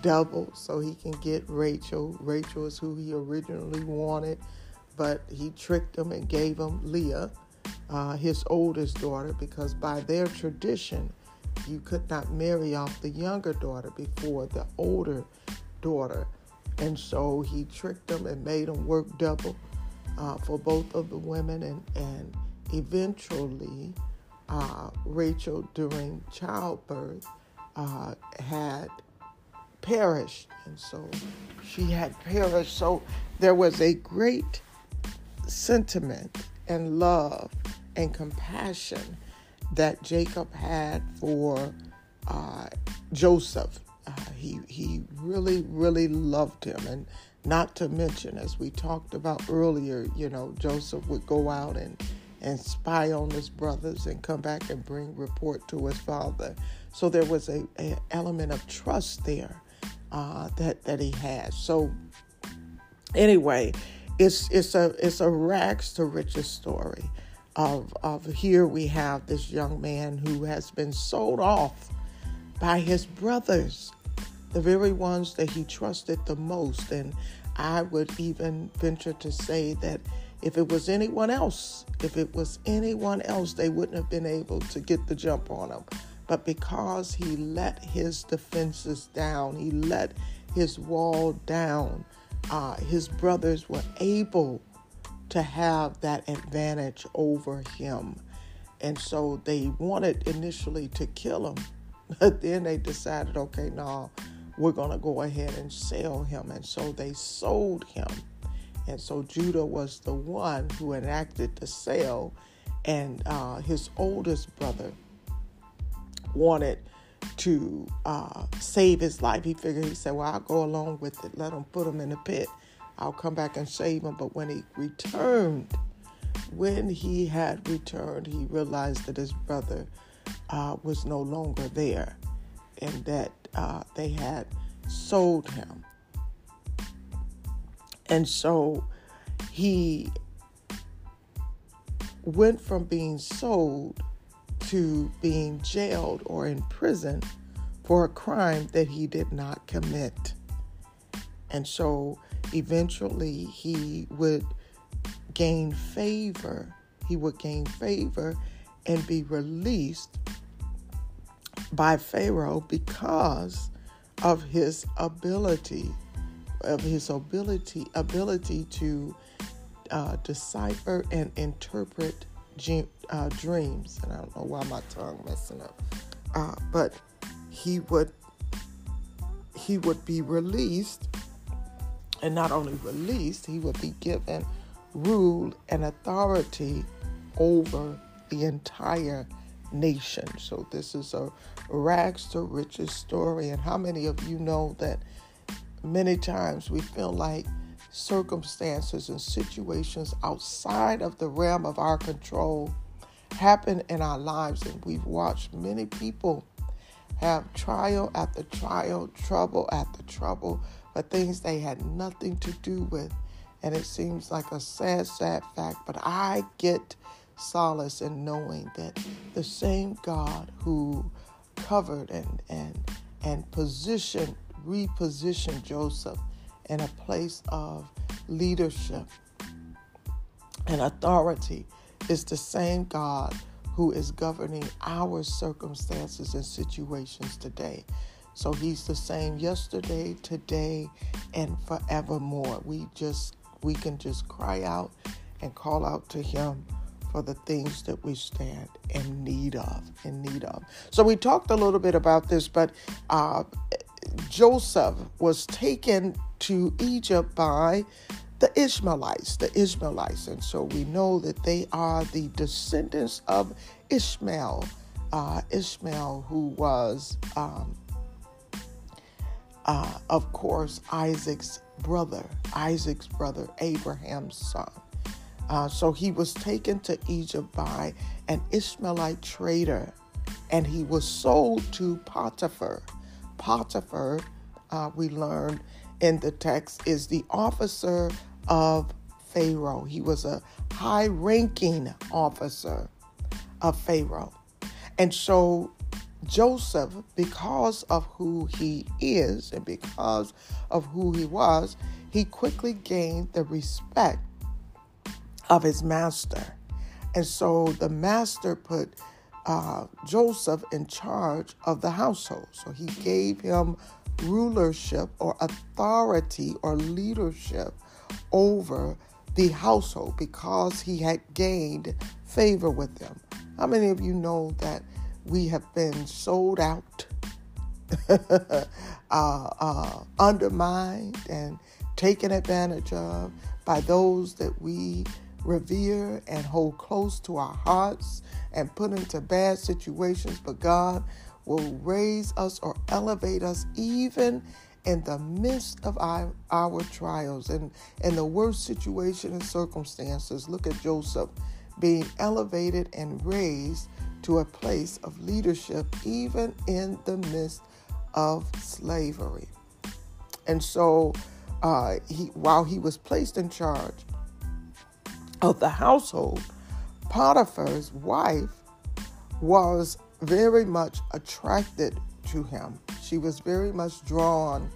double so he can get Rachel. Rachel is who he originally wanted, but he tricked him and gave him Leah, uh, his oldest daughter, because by their tradition, you could not marry off the younger daughter before the older daughter. And so he tricked them and made them work double uh, for both of the women, and, and eventually, uh, Rachel, during childbirth, uh, had perished. And so she had perished. So there was a great sentiment and love and compassion that Jacob had for uh, Joseph. Uh, he he really really loved him, and not to mention, as we talked about earlier, you know, Joseph would go out and, and spy on his brothers and come back and bring report to his father. So there was a, element of trust there uh, that that he had. So anyway, it's it's a it's a rags to riches story of of here we have this young man who has been sold off by his brothers the very ones that he trusted the most. And I would even venture to say that if it was anyone else, if it was anyone else, they wouldn't have been able to get the jump on him. But because he let his defenses down, he let his wall down, uh, his brothers were able to have that advantage over him. And so they wanted initially to kill him, but then they decided, okay, no, we're going to go ahead and sell him. And so they sold him. And so Judah was the one who enacted the sale, and uh, his oldest brother wanted to uh, save his life. He figured, he said, Well, I'll go along with it, let him put him in the pit. I'll come back and save him. But when he returned, when he had returned, he realized that his brother uh, was no longer there and that uh, they had sold him. And so he went from being sold to being jailed or in prison for a crime that he did not commit. And so eventually he would gain favor. He would gain favor and be released by Pharaoh because of his ability, of his ability ability to uh, decipher and interpret uh, dreams. And I don't know why my tongue messing up, uh, but he would he would be released, and not only released, he would be given rule and authority over the entire nation. So this is a rags to riches story. And how many of you know that many times we feel like circumstances and situations outside of the realm of our control happen in our lives, and we've watched many people have trial after trial, trouble after trouble, for things they had nothing to do with. And it seems like a sad, sad fact, but I get solace in knowing that the same God who covered and and and positioned, repositioned Joseph in a place of leadership and authority is the same God who is governing our circumstances and situations today. So he's the same yesterday, today, and forevermore. We just we can just cry out and call out to him for the things that we stand in need of. In need of. So we talked a little bit about this, but uh, Joseph was taken to Egypt by the Ishmaelites, the Ishmaelites. And so we know that they are the descendants of Ishmael, uh, Ishmael, who was, um, uh, of course, Isaac's brother, Isaac's brother, Abraham's son. Uh, so he was taken to Egypt by an Ishmaelite trader and he was sold to Potiphar. Potiphar, uh, we learned in the text, is the officer of Pharaoh. He was a high ranking officer of Pharaoh. And so Joseph, because of who he is and because of who he was, he quickly gained the respect of his master. And so the master put uh, Joseph in charge of the household. So he gave him rulership or authority or leadership over the household because he had gained favor with them. How many of you know that we have been sold out, uh, uh, undermined, and taken advantage of by those that we revere and hold close to our hearts and put into bad situations, but God will raise us or elevate us even in the midst of our, our trials and in the worst situation and circumstances. Look at Joseph being elevated and raised to a place of leadership, even in the midst of slavery. And so, uh, he, while he was placed in charge of the household, Potiphar's wife was very much attracted to him. She was very much drawn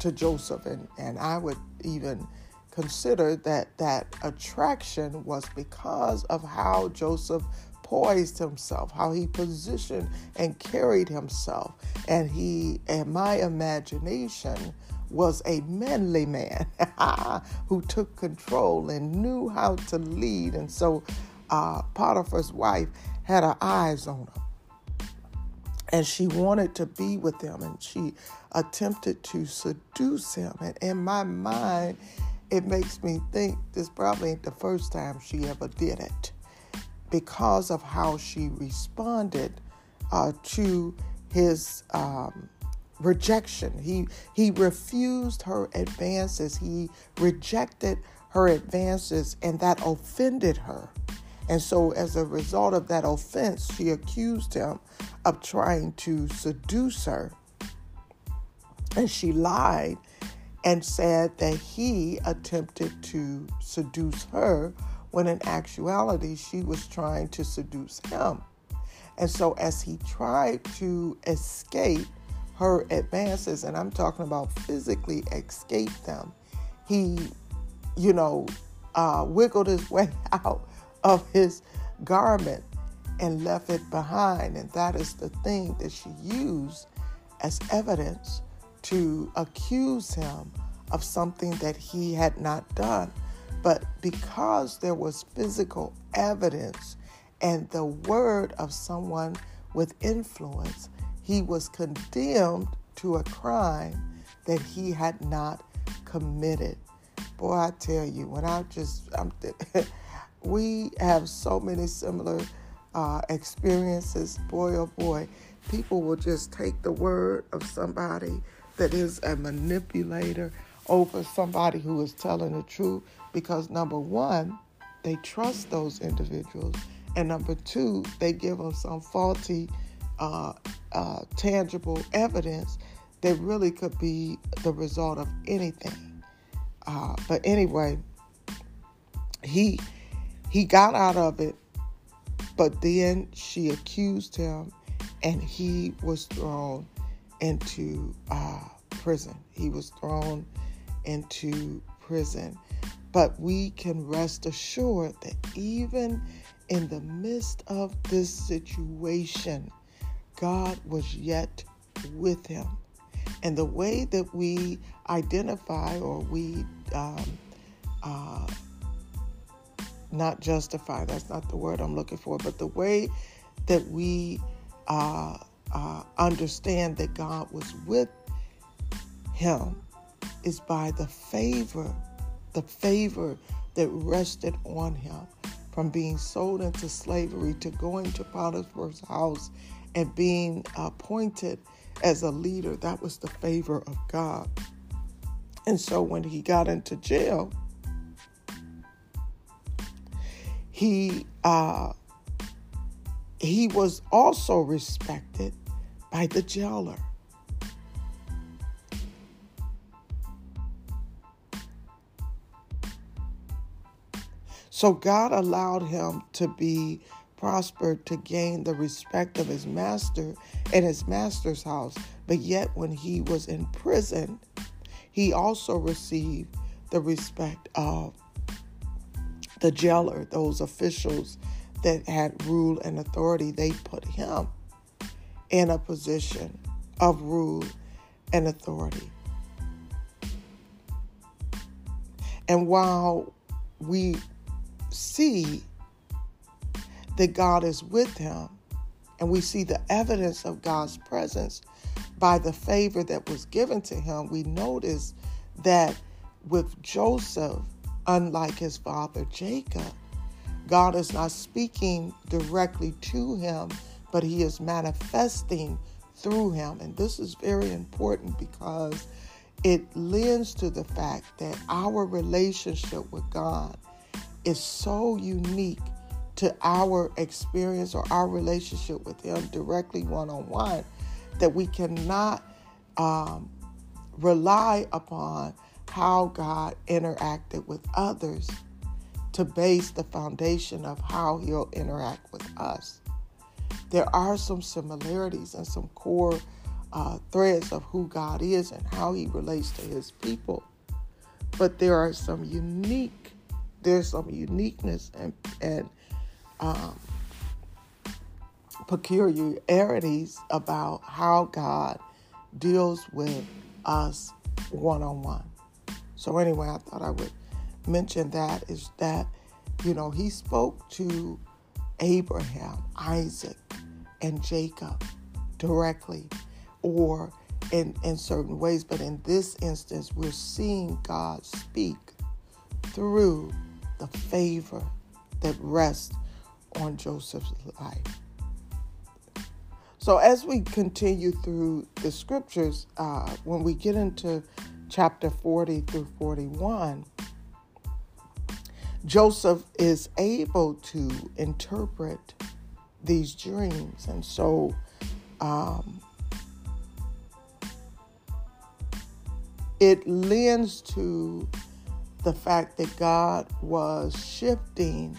to Joseph, and, and I would even consider that that attraction was because of how Joseph poised himself, how he positioned and carried himself. And he, in my imagination, was a manly man who took control and knew how to lead. And so uh, Potiphar's wife had her eyes on him. And she wanted to be with him and she attempted to seduce him. And in my mind, it makes me think this probably ain't the first time she ever did it because of how she responded uh, to his um, rejection. He he refused her advances. He rejected her advances, and that offended her. And so, as a result of that offense, she accused him of trying to seduce her. And she lied and said that he attempted to seduce her when in actuality she was trying to seduce him. And so, as he tried to escape her advances, and I'm talking about physically escape them, he, you know, uh, wiggled his way out of his garment and left it behind. And that is the thing that she used as evidence to accuse him of something that he had not done. But because there was physical evidence and the word of someone with influence, he was condemned to a crime that he had not committed. Boy, I tell you, when I just, I'm, we have so many similar uh, experiences. Boy, oh boy, people will just take the word of somebody that is a manipulator over somebody who is telling the truth because number one, they trust those individuals, and number two, they give them some faulty, uh, uh, tangible evidence that really could be the result of anything. Uh, but anyway, he he got out of it, but then she accused him and he was thrown into uh, prison. He was thrown into prison. But we can rest assured that even in the midst of this situation, God was yet with him. And the way that we identify or we um, uh, not justify, that's not the word I'm looking for, but the way that we uh, uh, understand that God was with him is by the favor, the favor that rested on him from being sold into slavery to going to Potiphar's house and being appointed as a leader. That was the favor of God. And so when he got into jail, he uh, he was also respected by the jailer. So God allowed him to be prospered to gain the respect of his master and his master's house. But yet, when he was in prison, he also received the respect of the jailer, those officials that had rule and authority. They put him in a position of rule and authority. And while we see that God is with him, and we see the evidence of God's presence by the favor that was given to him, we notice that with Joseph, unlike his father Jacob, God is not speaking directly to him, but he is manifesting through him. And this is very important because it lends to the fact that our relationship with God is so unique to our experience or our relationship with Him directly one on one that we cannot um, rely upon how God interacted with others to base the foundation of how He'll interact with us. There are some similarities and some core uh, threads of who God is and how He relates to His people, but there are some unique there's some uniqueness and and um, peculiarities about how God deals with us one on one. So anyway, I thought I would mention that is that you know he spoke to Abraham, Isaac, and Jacob directly, or in in certain ways. But in this instance, we're seeing God speak through the favor that rests on Joseph's life. So, as we continue through the scriptures, uh, when we get into chapter 40 through 41, Joseph is able to interpret these dreams. And so, um, it lends to the fact that God was shifting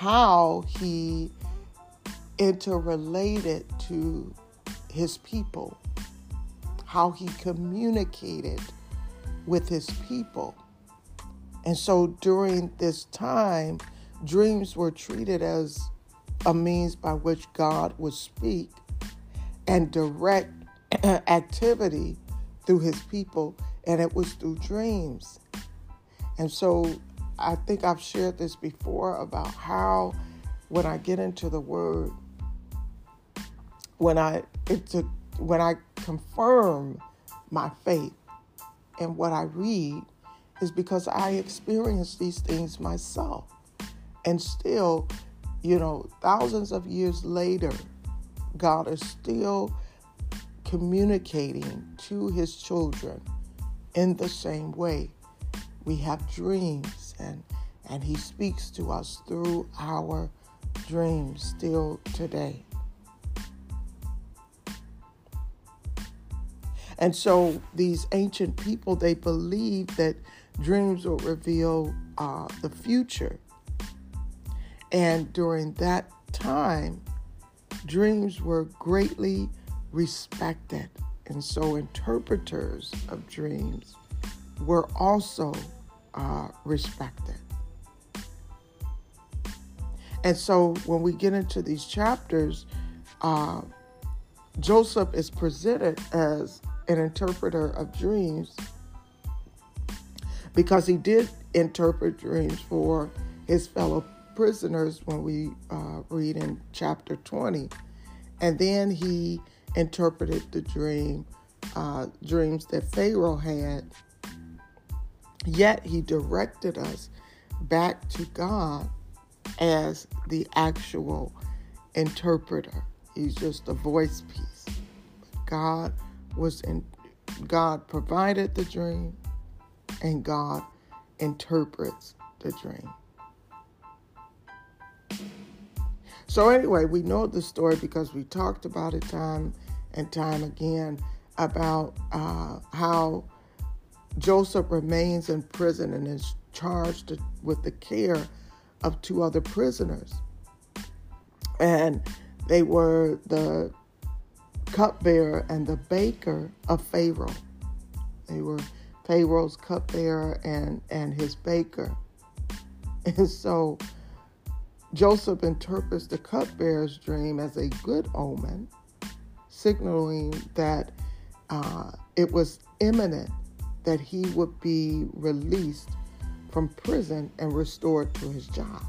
how he interrelated to his people, how he communicated with his people. And so during this time, dreams were treated as a means by which God would speak and direct activity through his people, and it was through dreams. And so I think I've shared this before about how when I get into the word, when I it's a, when I confirm my faith and what I read is because I experience these things myself. And still, you know, thousands of years later, God is still communicating to his children in the same way we have dreams and and he speaks to us through our dreams still today. And so these ancient people, they believed that dreams will reveal uh, the future. And during that time, dreams were greatly respected. And so interpreters of dreams were also uh, respected. And so when we get into these chapters, uh, Joseph is presented as an interpreter of dreams because he did interpret dreams for his fellow prisoners when we uh, read in chapter 20. And then he interpreted the dream uh, dreams that Pharaoh had, yet he directed us back to God as the actual interpreter. He's just a voice piece. God was in God provided the dream and God interprets the dream. So anyway, we know the story because we talked about it time and time again about uh, how Joseph remains in prison and is charged with the care of two other prisoners. And they were the cupbearer and the baker of Pharaoh. They were Pharaoh's cupbearer and, and his baker. And so Joseph interprets the cupbearer's dream as a good omen, signaling that uh, it was imminent that he would be released from prison and restored to his job.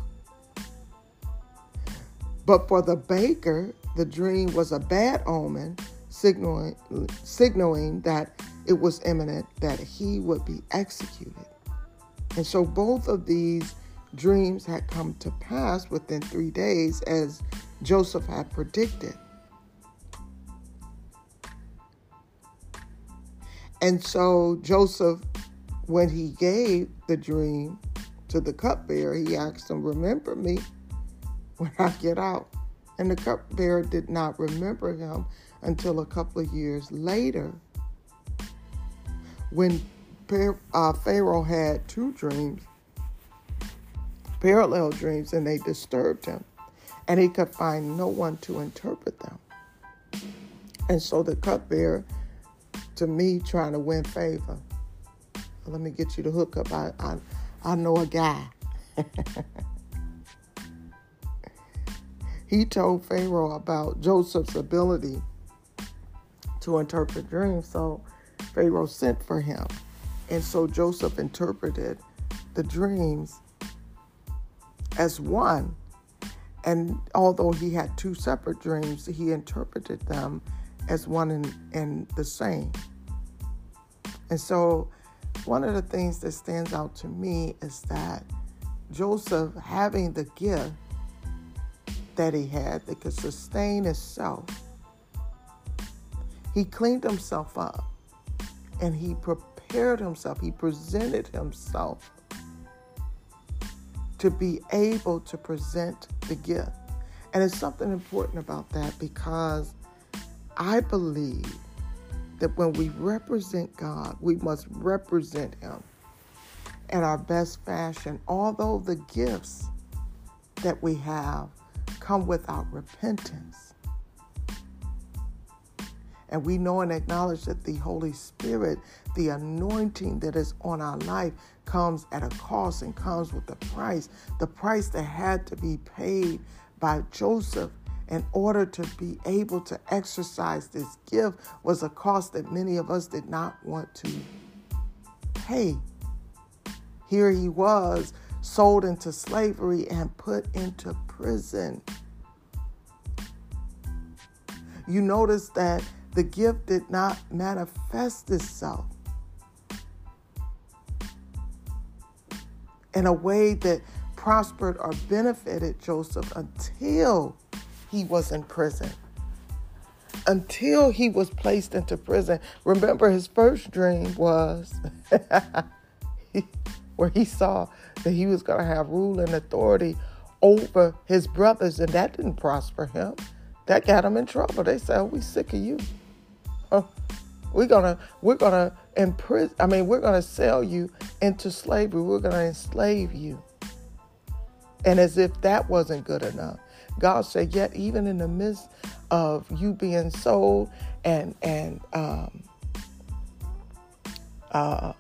But for the baker, the dream was a bad omen, signaling, signaling that it was imminent that he would be executed. And so both of these dreams had come to pass within three days as Joseph had predicted. And so Joseph, when he gave the dream to the cupbearer, he asked him, Remember me when I get out. And the cupbearer did not remember him until a couple of years later when uh, Pharaoh had two dreams, parallel dreams, and they disturbed him. And he could find no one to interpret them. And so the cupbearer to me trying to win favor. Let me get you the hookup. I, I, I know a guy. he told Pharaoh about Joseph's ability to interpret dreams. So Pharaoh sent for him. And so Joseph interpreted the dreams as one. And although he had two separate dreams, he interpreted them as one and, and the same. And so, one of the things that stands out to me is that Joseph, having the gift that he had that could sustain himself, he cleaned himself up and he prepared himself, he presented himself to be able to present the gift. And it's something important about that because I believe that when we represent God, we must represent Him in our best fashion, although the gifts that we have come without repentance. And we know and acknowledge that the Holy Spirit, the anointing that is on our life, comes at a cost and comes with a price. The price that had to be paid by Joseph in order to be able to exercise this gift was a cost that many of us did not want to pay. Here he was, sold into slavery and put into prison. You notice that the gift did not manifest itself in a way that prospered or benefited Joseph until he was in prison. Until he was placed into prison. Remember, his first dream was where he saw that he was going to have rule and authority over his brothers, and that didn't prosper him. That got him in trouble. They said, oh, "We sick of you. we're gonna, we're gonna imprison. I mean, we're gonna sell you into slavery. We're gonna enslave you." And as if that wasn't good enough, God said, yet even in the midst of you being sold and and um, uh,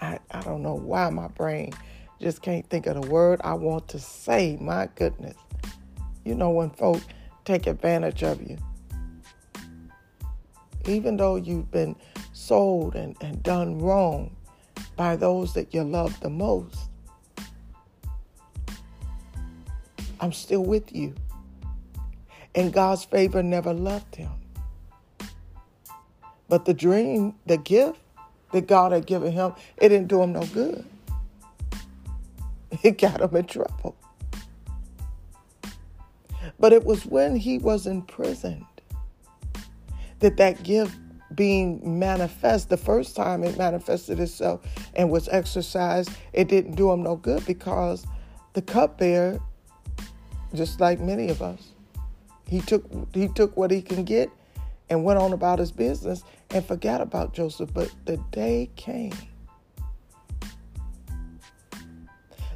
I I don't know why my brain just can't think of the word I want to say. My goodness, you know when folk take advantage of you, even though you've been sold and, and done wrong by those that you love the most I'm still with you. And God's favor never left him. But the dream, the gift that God had given him, it didn't do him no good. It got him in trouble. But it was when he was imprisoned that that gift being manifest, the first time it manifested itself and was exercised, it didn't do him no good because the cupbearer, just like many of us, he took he took what he can get and went on about his business and forgot about Joseph. But the day came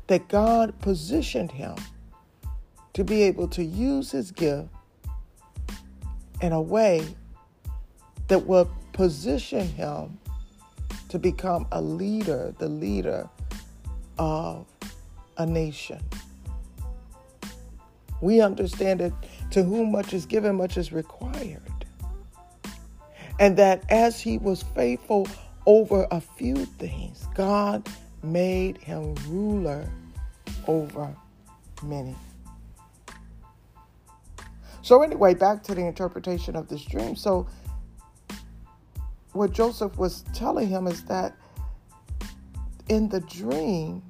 that God positioned him to be able to use his gift in a way that will position him to become a leader, the leader of a nation. We understand that to whom much is given, much is required. And that as he was faithful over a few things, God made him ruler over many. So, anyway, back to the interpretation of this dream. So, what Joseph was telling him is that in the dream,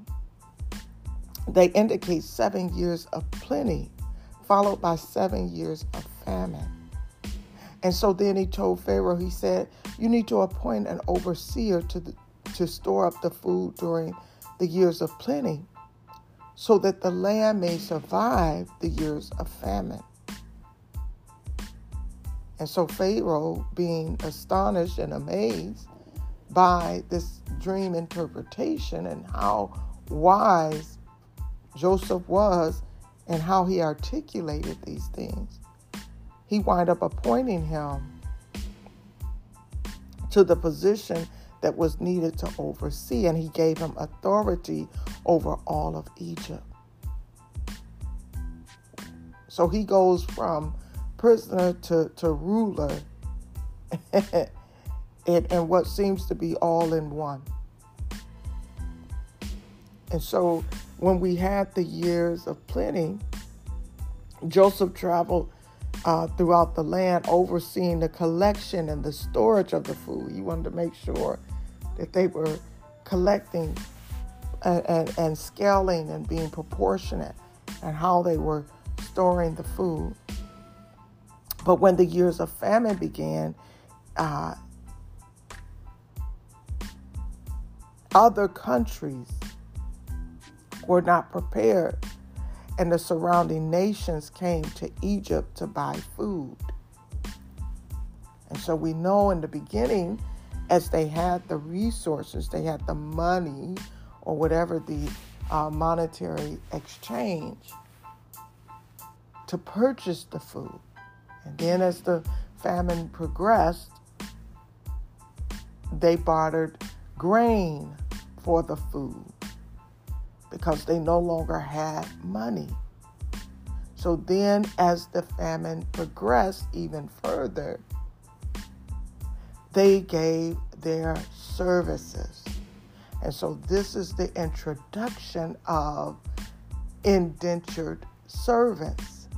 they indicate seven years of plenty, followed by seven years of famine. And so then he told Pharaoh, he said, You need to appoint an overseer to, the, to store up the food during the years of plenty, so that the land may survive the years of famine. And so Pharaoh, being astonished and amazed by this dream interpretation and how wise Joseph was and how he articulated these things, he wound up appointing him to the position that was needed to oversee, and he gave him authority over all of Egypt. So he goes from prisoner to, to ruler and, and what seems to be all in one. And so when we had the years of plenty, Joseph traveled uh, throughout the land overseeing the collection and the storage of the food. He wanted to make sure that they were collecting and, and, and scaling and being proportionate and how they were storing the food. But when the years of famine began, uh, other countries were not prepared, and the surrounding nations came to Egypt to buy food. And so we know in the beginning, as they had the resources, they had the money or whatever the uh, monetary exchange to purchase the food. And then as the famine progressed, they bartered grain for the food because they no longer had money. So then, as the famine progressed even further, they gave their services. And so, this is the introduction of indentured servants.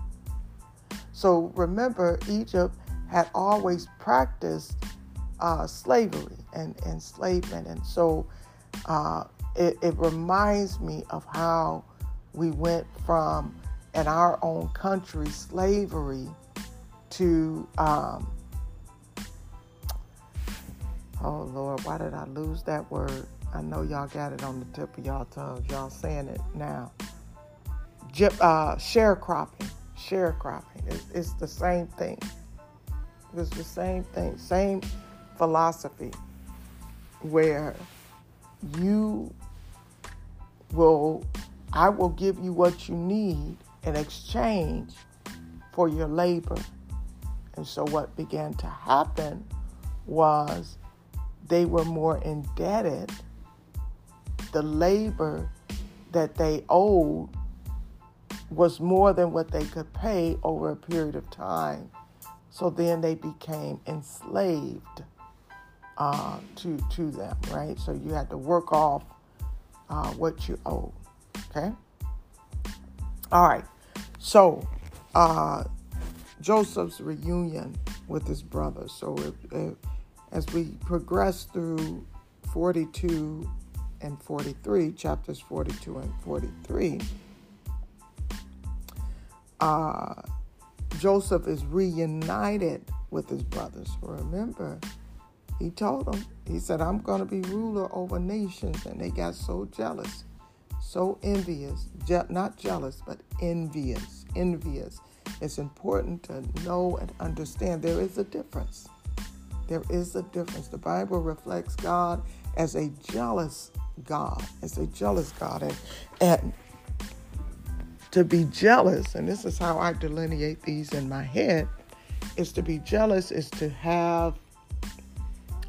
So remember, Egypt had always practiced uh, slavery and enslavement. And so uh, it, it reminds me of how we went from, in our own country, slavery to, um, oh Lord, why did I lose that word? I know y'all got it on the tip of y'all tongues. Y'all saying it now. Uh, sharecropping sharecropping. It's, it's the same thing. It's the same thing, same philosophy where you will, I will give you what you need in exchange for your labor. And so what began to happen was they were more indebted. The labor that they owed was more than what they could pay over a period of time. So then they became enslaved uh, to to them, right? So you had to work off uh, what you owe. Okay. All right. So uh, Joseph's reunion with his brother. So if, if, as we progress through 42 and 43, chapters 42 and 43, uh, Joseph is reunited with his brothers. Remember, he told them, he said, I'm going to be ruler over nations. And they got so jealous, so envious, je- not jealous, but envious, envious. It's important to know and understand there is a difference. There is a difference. The Bible reflects God as a jealous God, as a jealous God. And, and to be jealous, and this is how I delineate these in my head, is to be jealous is to have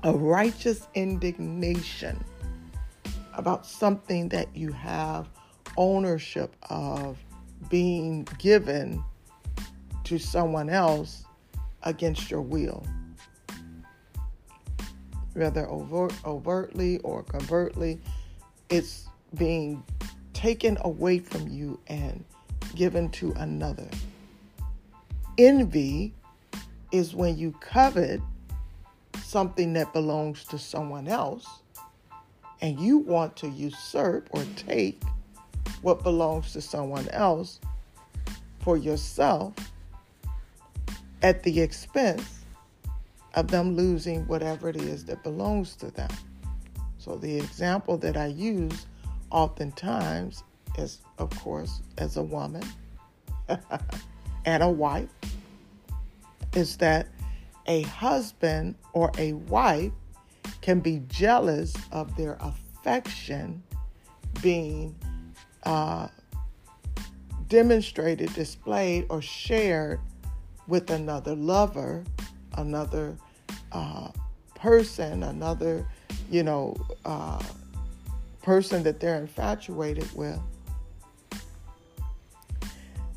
a righteous indignation about something that you have ownership of being given to someone else against your will whether overt, overtly or covertly, it's being taken away from you and given to another. Envy is when you covet something that belongs to someone else and you want to usurp or take what belongs to someone else for yourself at the expense of them losing whatever it is that belongs to them. So the example that I use oftentimes is, of course, as a woman and a wife, is that a husband or a wife can be jealous of their affection being uh, demonstrated, displayed, or shared with another lover another uh, person, another, you know, uh, person that they're infatuated with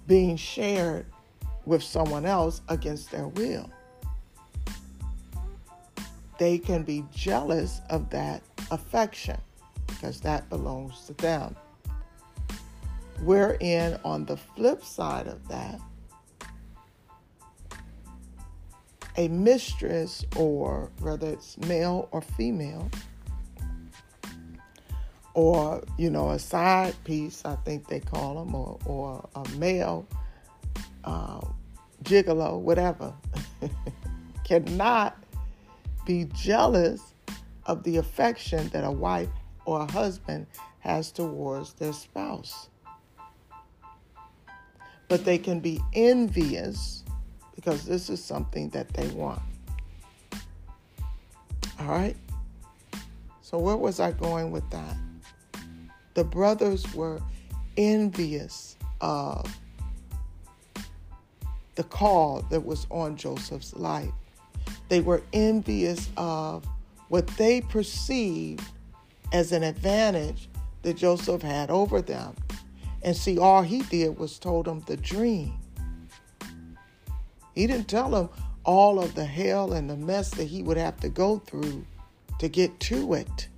being shared with someone else against their will. They can be jealous of that affection because that belongs to them. Wherein, on the flip side of that, a mistress, or whether it's male or female, or you know a side piece, I think they call them, or, or a male uh, gigolo, whatever, cannot be jealous of the affection that a wife or a husband has towards their spouse. But they can be envious because this is something that they want. All right? So, where was I going with that? The brothers were envious of the call that was on Joseph's life. They were envious of what they perceived as an advantage that Joseph had over them. And see, all he did was told them the dream. He didn't tell him all of the hell and the mess that he would have to go through to get to it.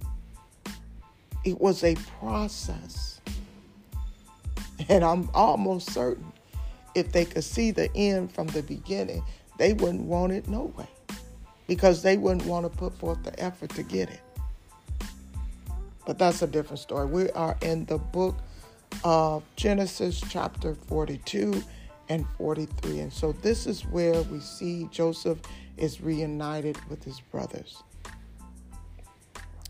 It was a process. And I'm almost certain if they could see the end from the beginning, they wouldn't want it no way because they wouldn't want to put forth the effort to get it. But that's a different story. We are in the book of Genesis, chapter 42 and 43. And so this is where we see Joseph is reunited with his brothers.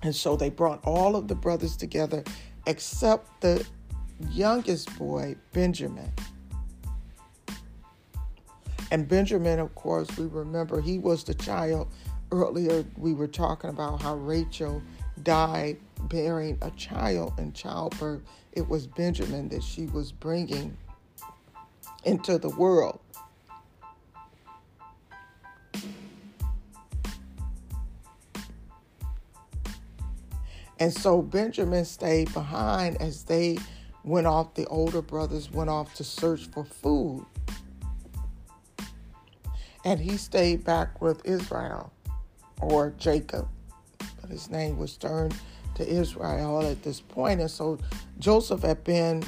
And so they brought all of the brothers together except the youngest boy, Benjamin. And Benjamin, of course, we remember he was the child. Earlier, we were talking about how Rachel died bearing a child in childbirth. It was Benjamin that she was bringing into the world. And so Benjamin stayed behind as they went off, the older brothers went off to search for food. And he stayed back with Israel or Jacob. But his name was turned to Israel at this point. And so Joseph had been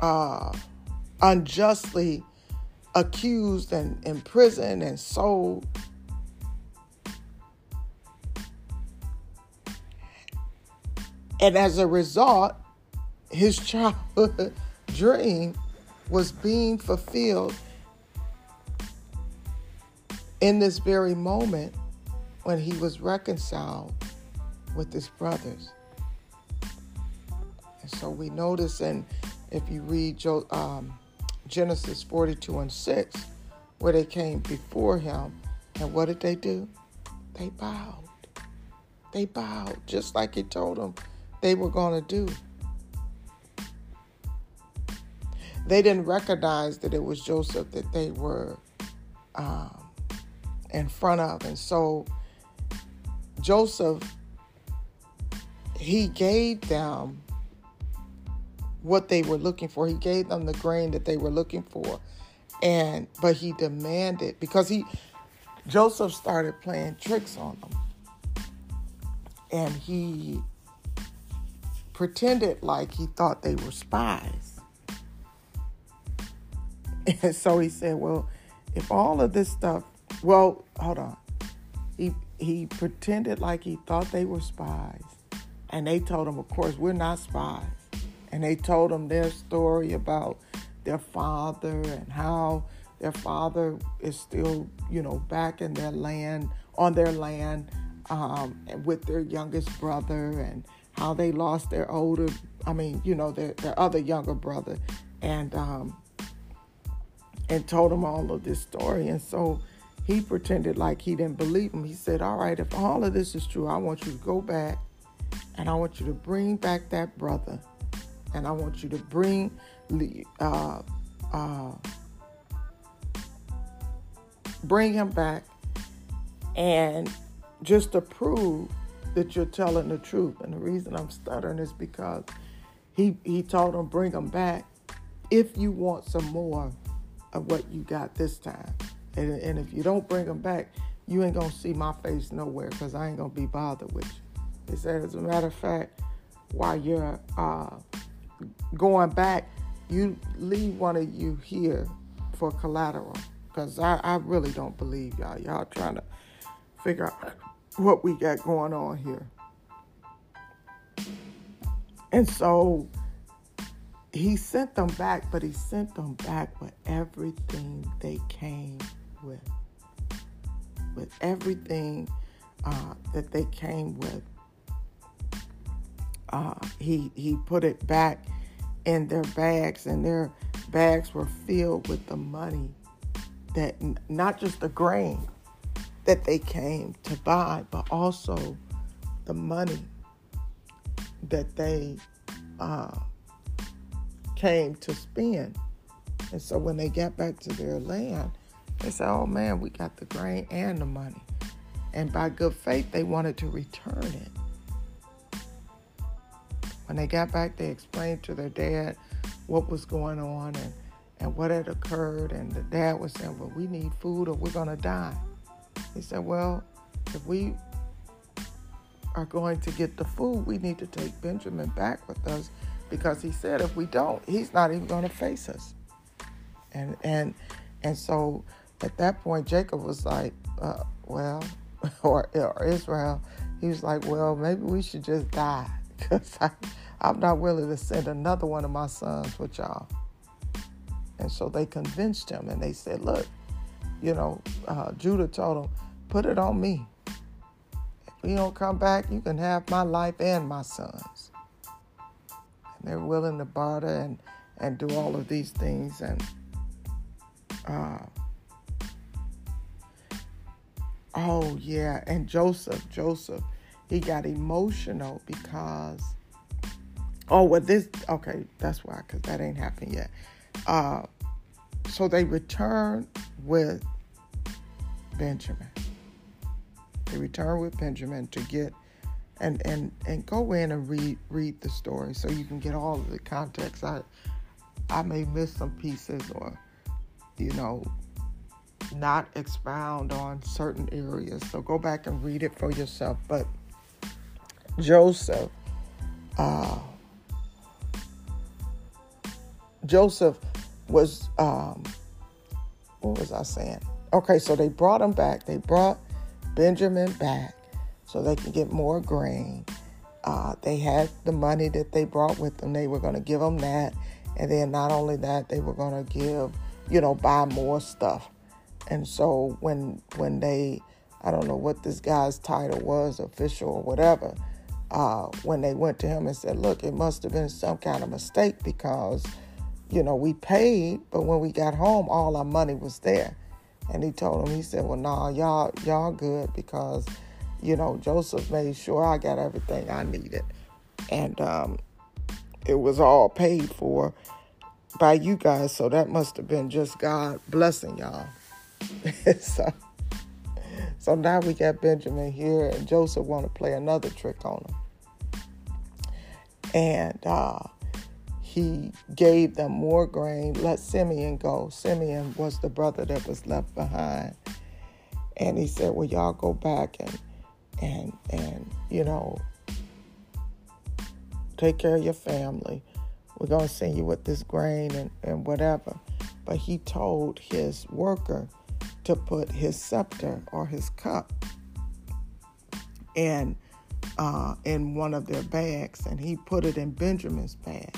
uh, unjustly accused and imprisoned and sold. And as a result, his childhood dream was being fulfilled in this very moment when he was reconciled with his brothers. And so we notice, and if you read um, Genesis 42 and 6, where they came before him, and what did they do? They bowed. They bowed, just like he told them they were going to do. They didn't recognize that it was Joseph that they were um, in front of. And so Joseph, he gave them what they were looking for. He gave them the grain that they were looking for. And but he demanded because he Joseph started playing tricks on them. And he pretended like he thought they were spies. And so he said, Well, if all of this stuff well, hold on. He he pretended like he thought they were spies. And they told him, of course, we're not spies. And they told him their story about their father and how their father is still, you know, back in their land, on their land, um, with their youngest brother, and how they lost their older, I mean, you know, their, their other younger brother, and um, and told him all of this story. And so he pretended like he didn't believe him. He said, All right, if all of this is true, I want you to go back and I want you to bring back that brother. And I want you to bring uh, uh, bring him back and just to prove that you're telling the truth. And the reason I'm stuttering is because he he told him bring him back if you want some more of what you got this time. And, and if you don't bring them back, you ain't gonna see my face nowhere because I ain't gonna be bothered with you. He said, as a matter of fact, while you're uh, going back, you leave one of you here for collateral because I, I really don't believe y'all. Y'all trying to figure out what we got going on here. And so he sent them back, but he sent them back with everything they came with, with everything uh, that they came with. Uh, he he put it back in their bags, and their bags were filled with the money that not just the grain that they came to buy, but also the money that they uh, came to spend. And so when they got back to their land, they said, oh man, we got the grain and the money. And by good faith, they wanted to return it. When they got back, they explained to their dad what was going on and, and what had occurred. And the dad was saying, well, we need food or we're going to die. He said, well, if we are going to get the food, we need to take Benjamin back with us because he said if we don't, he's not even going to face us. And and and so at that point, Jacob was like, uh, well, or, or Israel, he was like, well, maybe we should just die because I'm not willing to send another one of my sons with y'all. And so they convinced him and they said, look, you know, uh, Judah told him, put it on me. If you don't come back, you can have my life and my sons. They're willing to barter and, and do all of these things. And uh, Oh, yeah. And Joseph, Joseph, he got emotional because, oh, well, this, okay, that's why, because that ain't happened yet. Uh, so they returned with Benjamin. They returned with Benjamin to get and and and go in and read read the story so you can get all of the context. I I may miss some pieces or you know not expound on certain areas. So go back and read it for yourself. But Joseph, uh, Joseph was um, what was I saying? Okay, so they brought him back. They brought Benjamin back so they can get more grain. Uh, they had the money that they brought with them. They were going to give them that. And then not only that, they were going to give, you know, buy more stuff. And so when when they, I don't know what this guy's title was, official or whatever, uh, when they went to him and said, look, it must have been some kind of mistake because, you know, we paid, but when we got home, all our money was there. And he told him, he said, well, nah, y'all, y'all good because, you know, Joseph made sure I got everything I needed. And um, it was all paid for by you guys. So that must have been just God blessing y'all. so, so now we got Benjamin here, and Joseph want to play another trick on him. And uh, he gave them more grain. Let Simeon go. Simeon was the brother that was left behind. And he said, "Well, y'all go back and and and you know take care of your family. We're gonna send you with this grain and, and whatever." But he told his worker to put his scepter or his cup in uh, in one of their bags, and he put it in Benjamin's bag.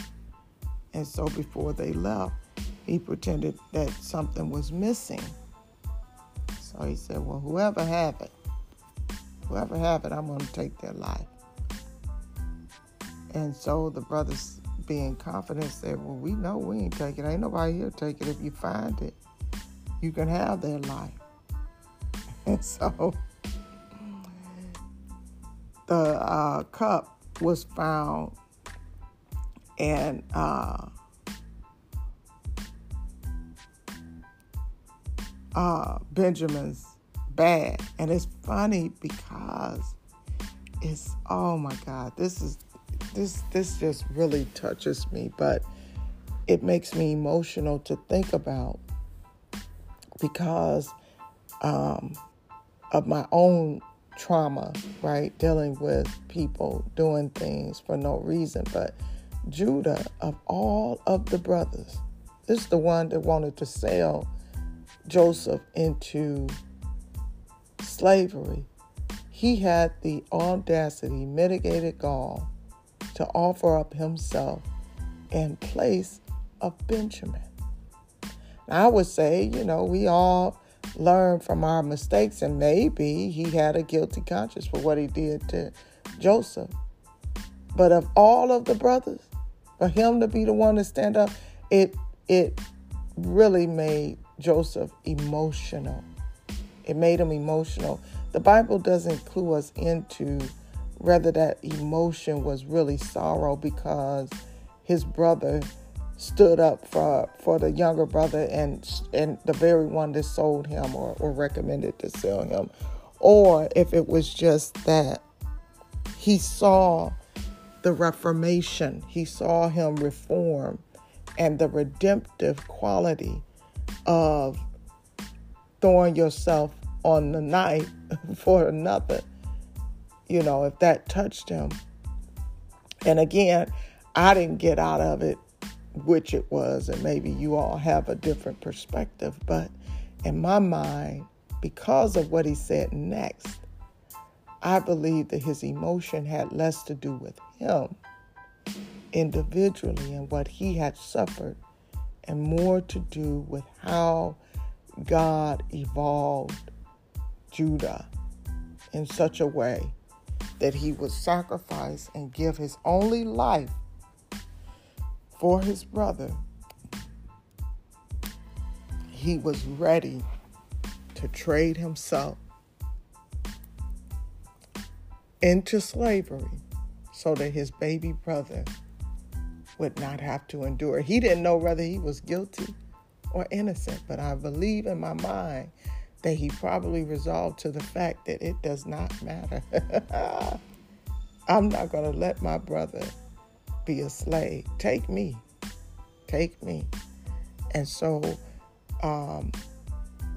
And so before they left, he pretended that something was missing. So he said, Well, whoever have it, whoever have it, I'm going to take their life. And so the brothers, being confident, said, Well, we know we ain't taking it. Ain't nobody here take it. If you find it, you can have their life. And so the uh, cup was found and uh, uh, Benjamin's bag. And it's funny because it's oh my God, this is this this just really touches me, but it makes me emotional to think about because um, of my own trauma, right? Dealing with people doing things for no reason, but Judah, of all of the brothers, is the one that wanted to sell Joseph into slavery. He had the audacity, mitigated gall, to offer up himself in place of Benjamin. I would say, you know, we all learn from our mistakes, and maybe he had a guilty conscience for what he did to Joseph. But of all of the brothers, for him to be the one to stand up, it it really made Joseph emotional. It made him emotional. The Bible doesn't clue us into whether that emotion was really sorrow because his brother stood up for for the younger brother and and the very one that sold him or, or recommended to sell him or if it was just that he saw the Reformation. He saw him reform and the redemptive quality of throwing yourself on the knife for another. You know, if that touched him. And again, I didn't get out of it which it was, and maybe you all have a different perspective. But in my mind, because of what he said next, I believe that his emotion had less to do with him individually and what he had suffered, and more to do with how God evolved Judah in such a way that he would sacrifice and give his only life for his brother. He was ready to trade himself into slavery so that his baby brother would not have to endure. He didn't know whether he was guilty or innocent, but I believe in my mind that he probably resolved to the fact that it does not matter. I'm not going to let my brother be a slave. Take me. Take me. And so um,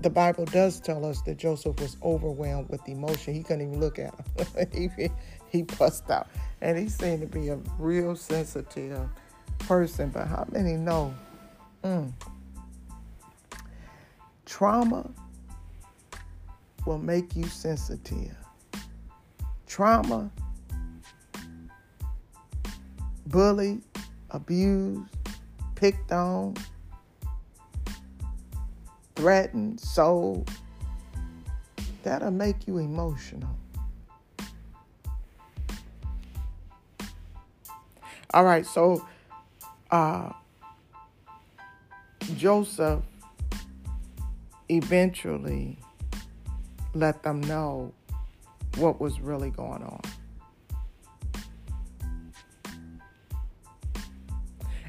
the Bible does tell us that Joseph was overwhelmed with emotion. He couldn't even look at him. he, he bust out. And he seemed to be a real sensitive person. But how many know? Mm. Trauma will make you sensitive. Trauma, bullied, abused, picked on, threatened, sold, that'll make you emotional. All right, so uh, Joseph eventually let them know what was really going on.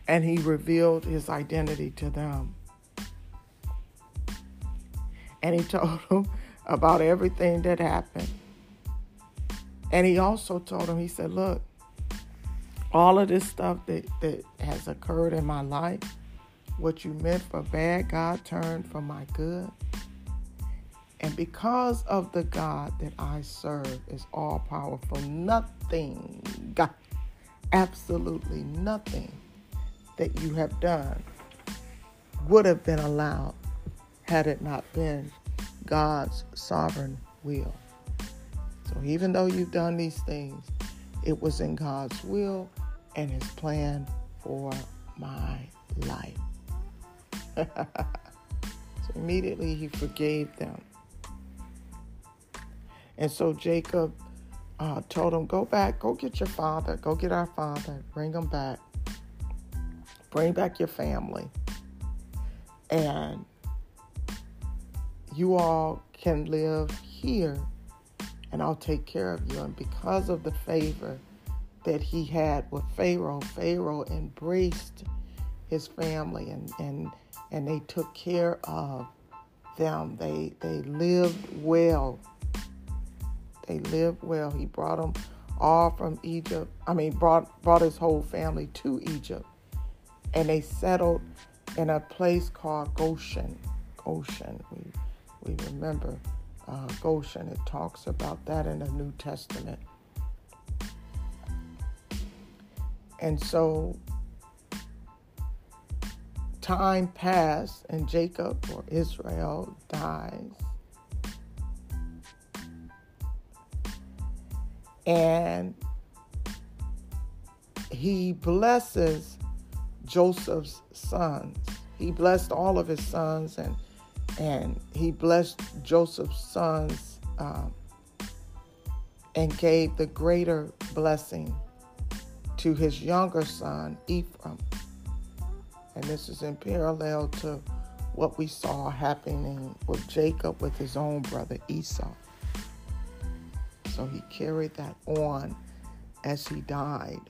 And he revealed his identity to them. And he told them about everything that happened. And he also told them, he said, Look, all of this stuff that, that has occurred in my life, what you meant for bad, God turned for my good. And because of the God that I serve is all powerful, nothing, absolutely nothing that you have done would have been allowed had it not been God's sovereign will. So even though you've done these things, it was in God's will and his plan for my life. so immediately he forgave them. And so Jacob uh, told him, Go back, go get your father, go get our father, bring him back, bring back your family. And you all can live here and I'll take care of you. And because of the favor that he had with Pharaoh, Pharaoh embraced his family and, and, and they took care of them. They, they lived well. They lived well. He brought them all from Egypt. I mean, brought, brought his whole family to Egypt. And they settled in a place called Goshen. Goshen. We, we remember uh, Goshen. It talks about that in the New Testament. And so time passed, and Jacob or Israel dies. And he blesses Joseph's sons. He blessed all of his sons and and he blessed Joseph's sons um, and gave the greater blessing to his younger son, Ephraim. And this is in parallel to what we saw happening with Jacob with his own brother Esau. So he carried that on as he died.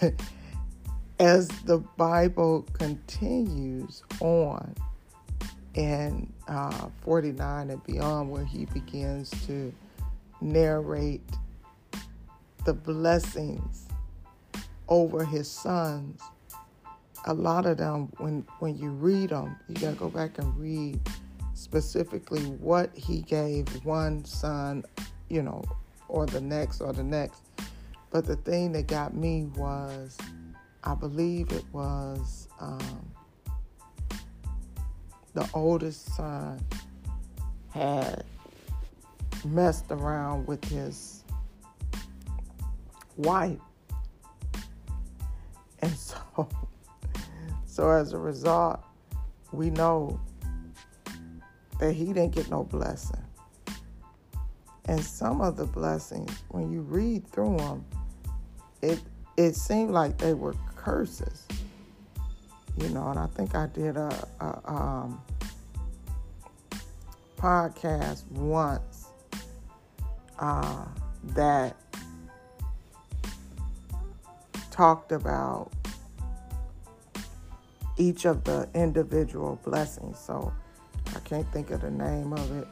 as the Bible continues on in uh, 49 and beyond, where he begins to narrate the blessings over his sons, a lot of them, when, when you read them, you got to go back and read specifically what he gave one son, you know, or the next or the next. But the thing that got me was, I believe it was um, the oldest son had messed around with his wife. And so, so as a result, we know that he didn't get no blessing. And some of the blessings, when you read through them, it it seemed like they were curses, you know. And I think I did a, a um, podcast once uh, that talked about each of the individual blessings. So I can't think of the name of it,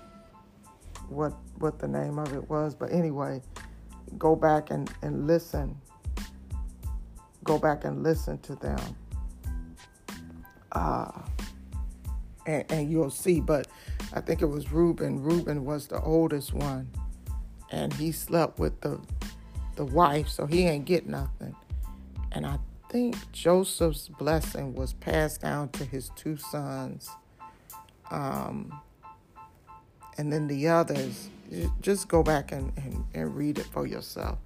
what what the name of it was, but anyway, go back and, and listen go back and listen to them. Uh, and, and you'll see. But I think it was Reuben. Reuben was the oldest one, and he slept with the the wife, so he ain't get nothing. And I think Joseph's blessing was passed down to his two sons. Um, and then the others, just go back and, and, and read it for yourself.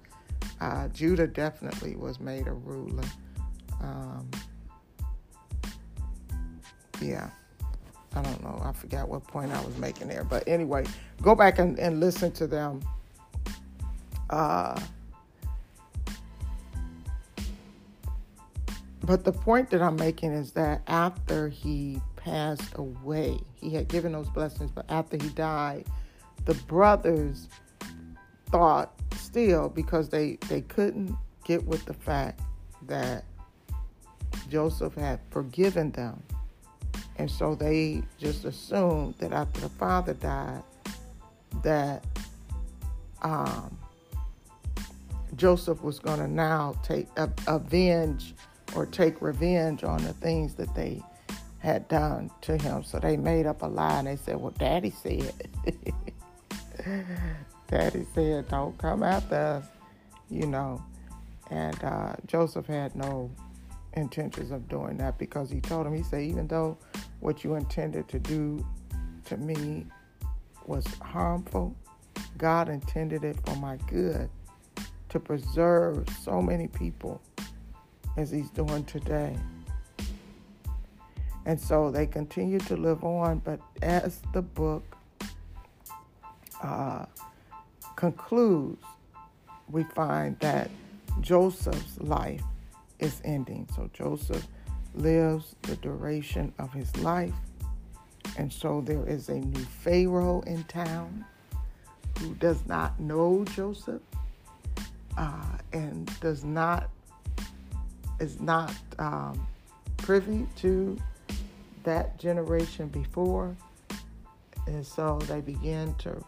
Uh, Judah definitely was made a ruler. Um, yeah. I don't know. I forgot what point I was making there. But anyway, go back and, and listen to them. Uh, but the point that I'm making is that after he passed away, he had given those blessings, but after he died, the brothers thought still because they, they couldn't get with the fact that Joseph had forgiven them. And so they just assumed that after the father died, that um, Joseph was going to now take uh, avenge or take revenge on the things that they had done to him. So they made up a lie and they said, "Well, Daddy said, Daddy said, don't come after us," you know. And uh, Joseph had no intentions of doing that because he told him, he said, even though what you intended to do to me was harmful, God intended it for my good to preserve so many people as He's doing today. And so they continue to live on, but as the book uh, concludes, we find that Joseph's life is ending. So Joseph lives the duration of his life. And so there is a new Pharaoh in town who does not know Joseph uh, and does not is not um, privy to that generation before. And so they begin to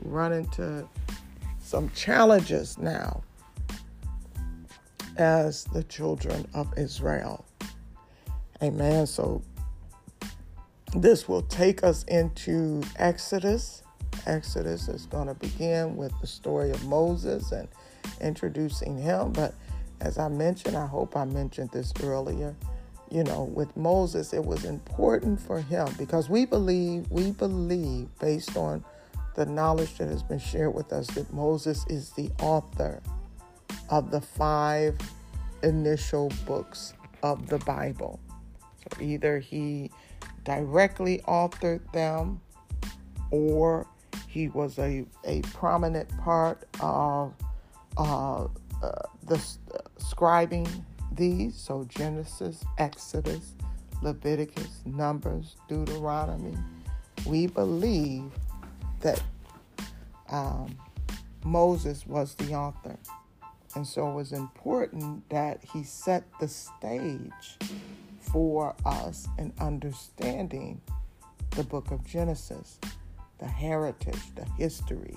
run into some challenges now as the children of Israel. Amen. So this will take us into Exodus. Exodus is going to begin with the story of Moses and introducing him. But as I mentioned, I hope I mentioned this earlier. You know, with Moses, it was important for him because we believe, we believe, based on the knowledge that has been shared with us, that Moses is the author of the five initial books of the Bible. So either he directly authored them or he was a, a prominent part of uh, uh, the uh, scribing these. So Genesis, Exodus, Leviticus, Numbers, Deuteronomy. We believe that um, Moses was the author. And so it was important that he set the stage for us in understanding the book of Genesis, the heritage, the history,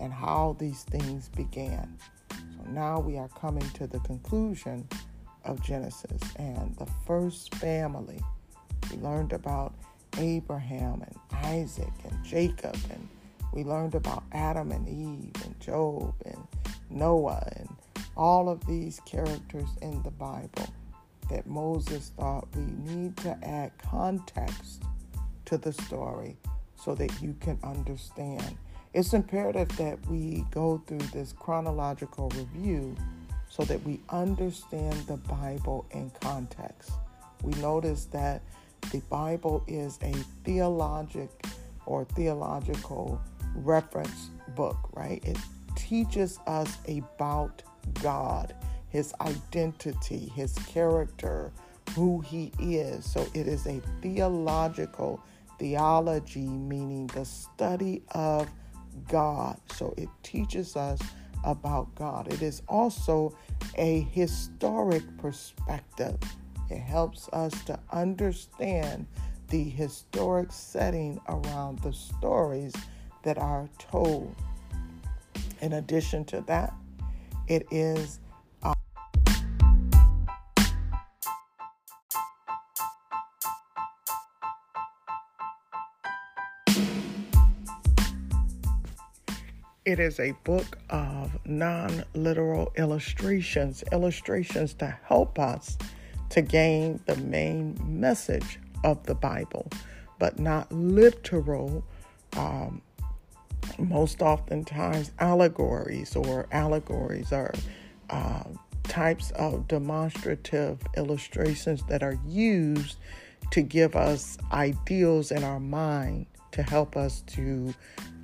and how these things began. So now we are coming to the conclusion of Genesis and the first family. We learned about Abraham and Isaac and Jacob, and we learned about Adam and Eve and Job and Noah and all of these characters in the Bible that Moses thought we need to add context to the story so that you can understand. It's imperative that we go through this chronological review so that we understand the Bible in context. We notice that the Bible is a theologic or theological reference book, right? It teaches us about God, his identity, his character, who he is. So it is a theological theology, meaning the study of God. So it teaches us about God. It is also a historic perspective. It helps us to understand the historic setting around the stories that are told. In addition to that, it is It is a book of non literal illustrations, illustrations to help us to gain the main message of the Bible, but not literal. Um, most oftentimes, allegories or allegories are uh, types of demonstrative illustrations that are used to give us ideals in our mind to help us to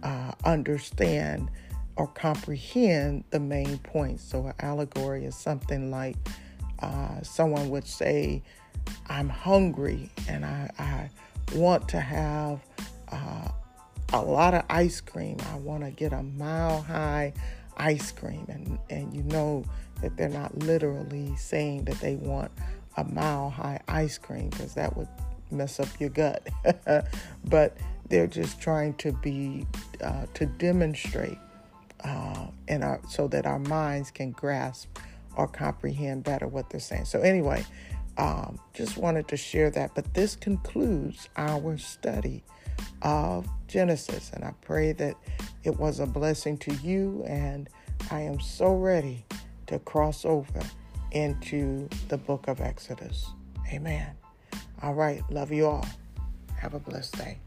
uh, understand or comprehend the main points. So, an allegory is something like uh, someone would say, I'm hungry and I, I want to have uh, a lot of ice cream. I want to get a mile high ice cream. And, and you know that they're not literally saying that they want a mile high ice cream because that would mess up your gut. but they're just trying to be, uh, to demonstrate uh, in our, so that our minds can grasp or comprehend better what they're saying. So, anyway, um, just wanted to share that. But this concludes our study of Genesis, and I pray that it was a blessing to you. And I am so ready to cross over into the book of Exodus. Amen. All right. Love you all. Have a blessed day.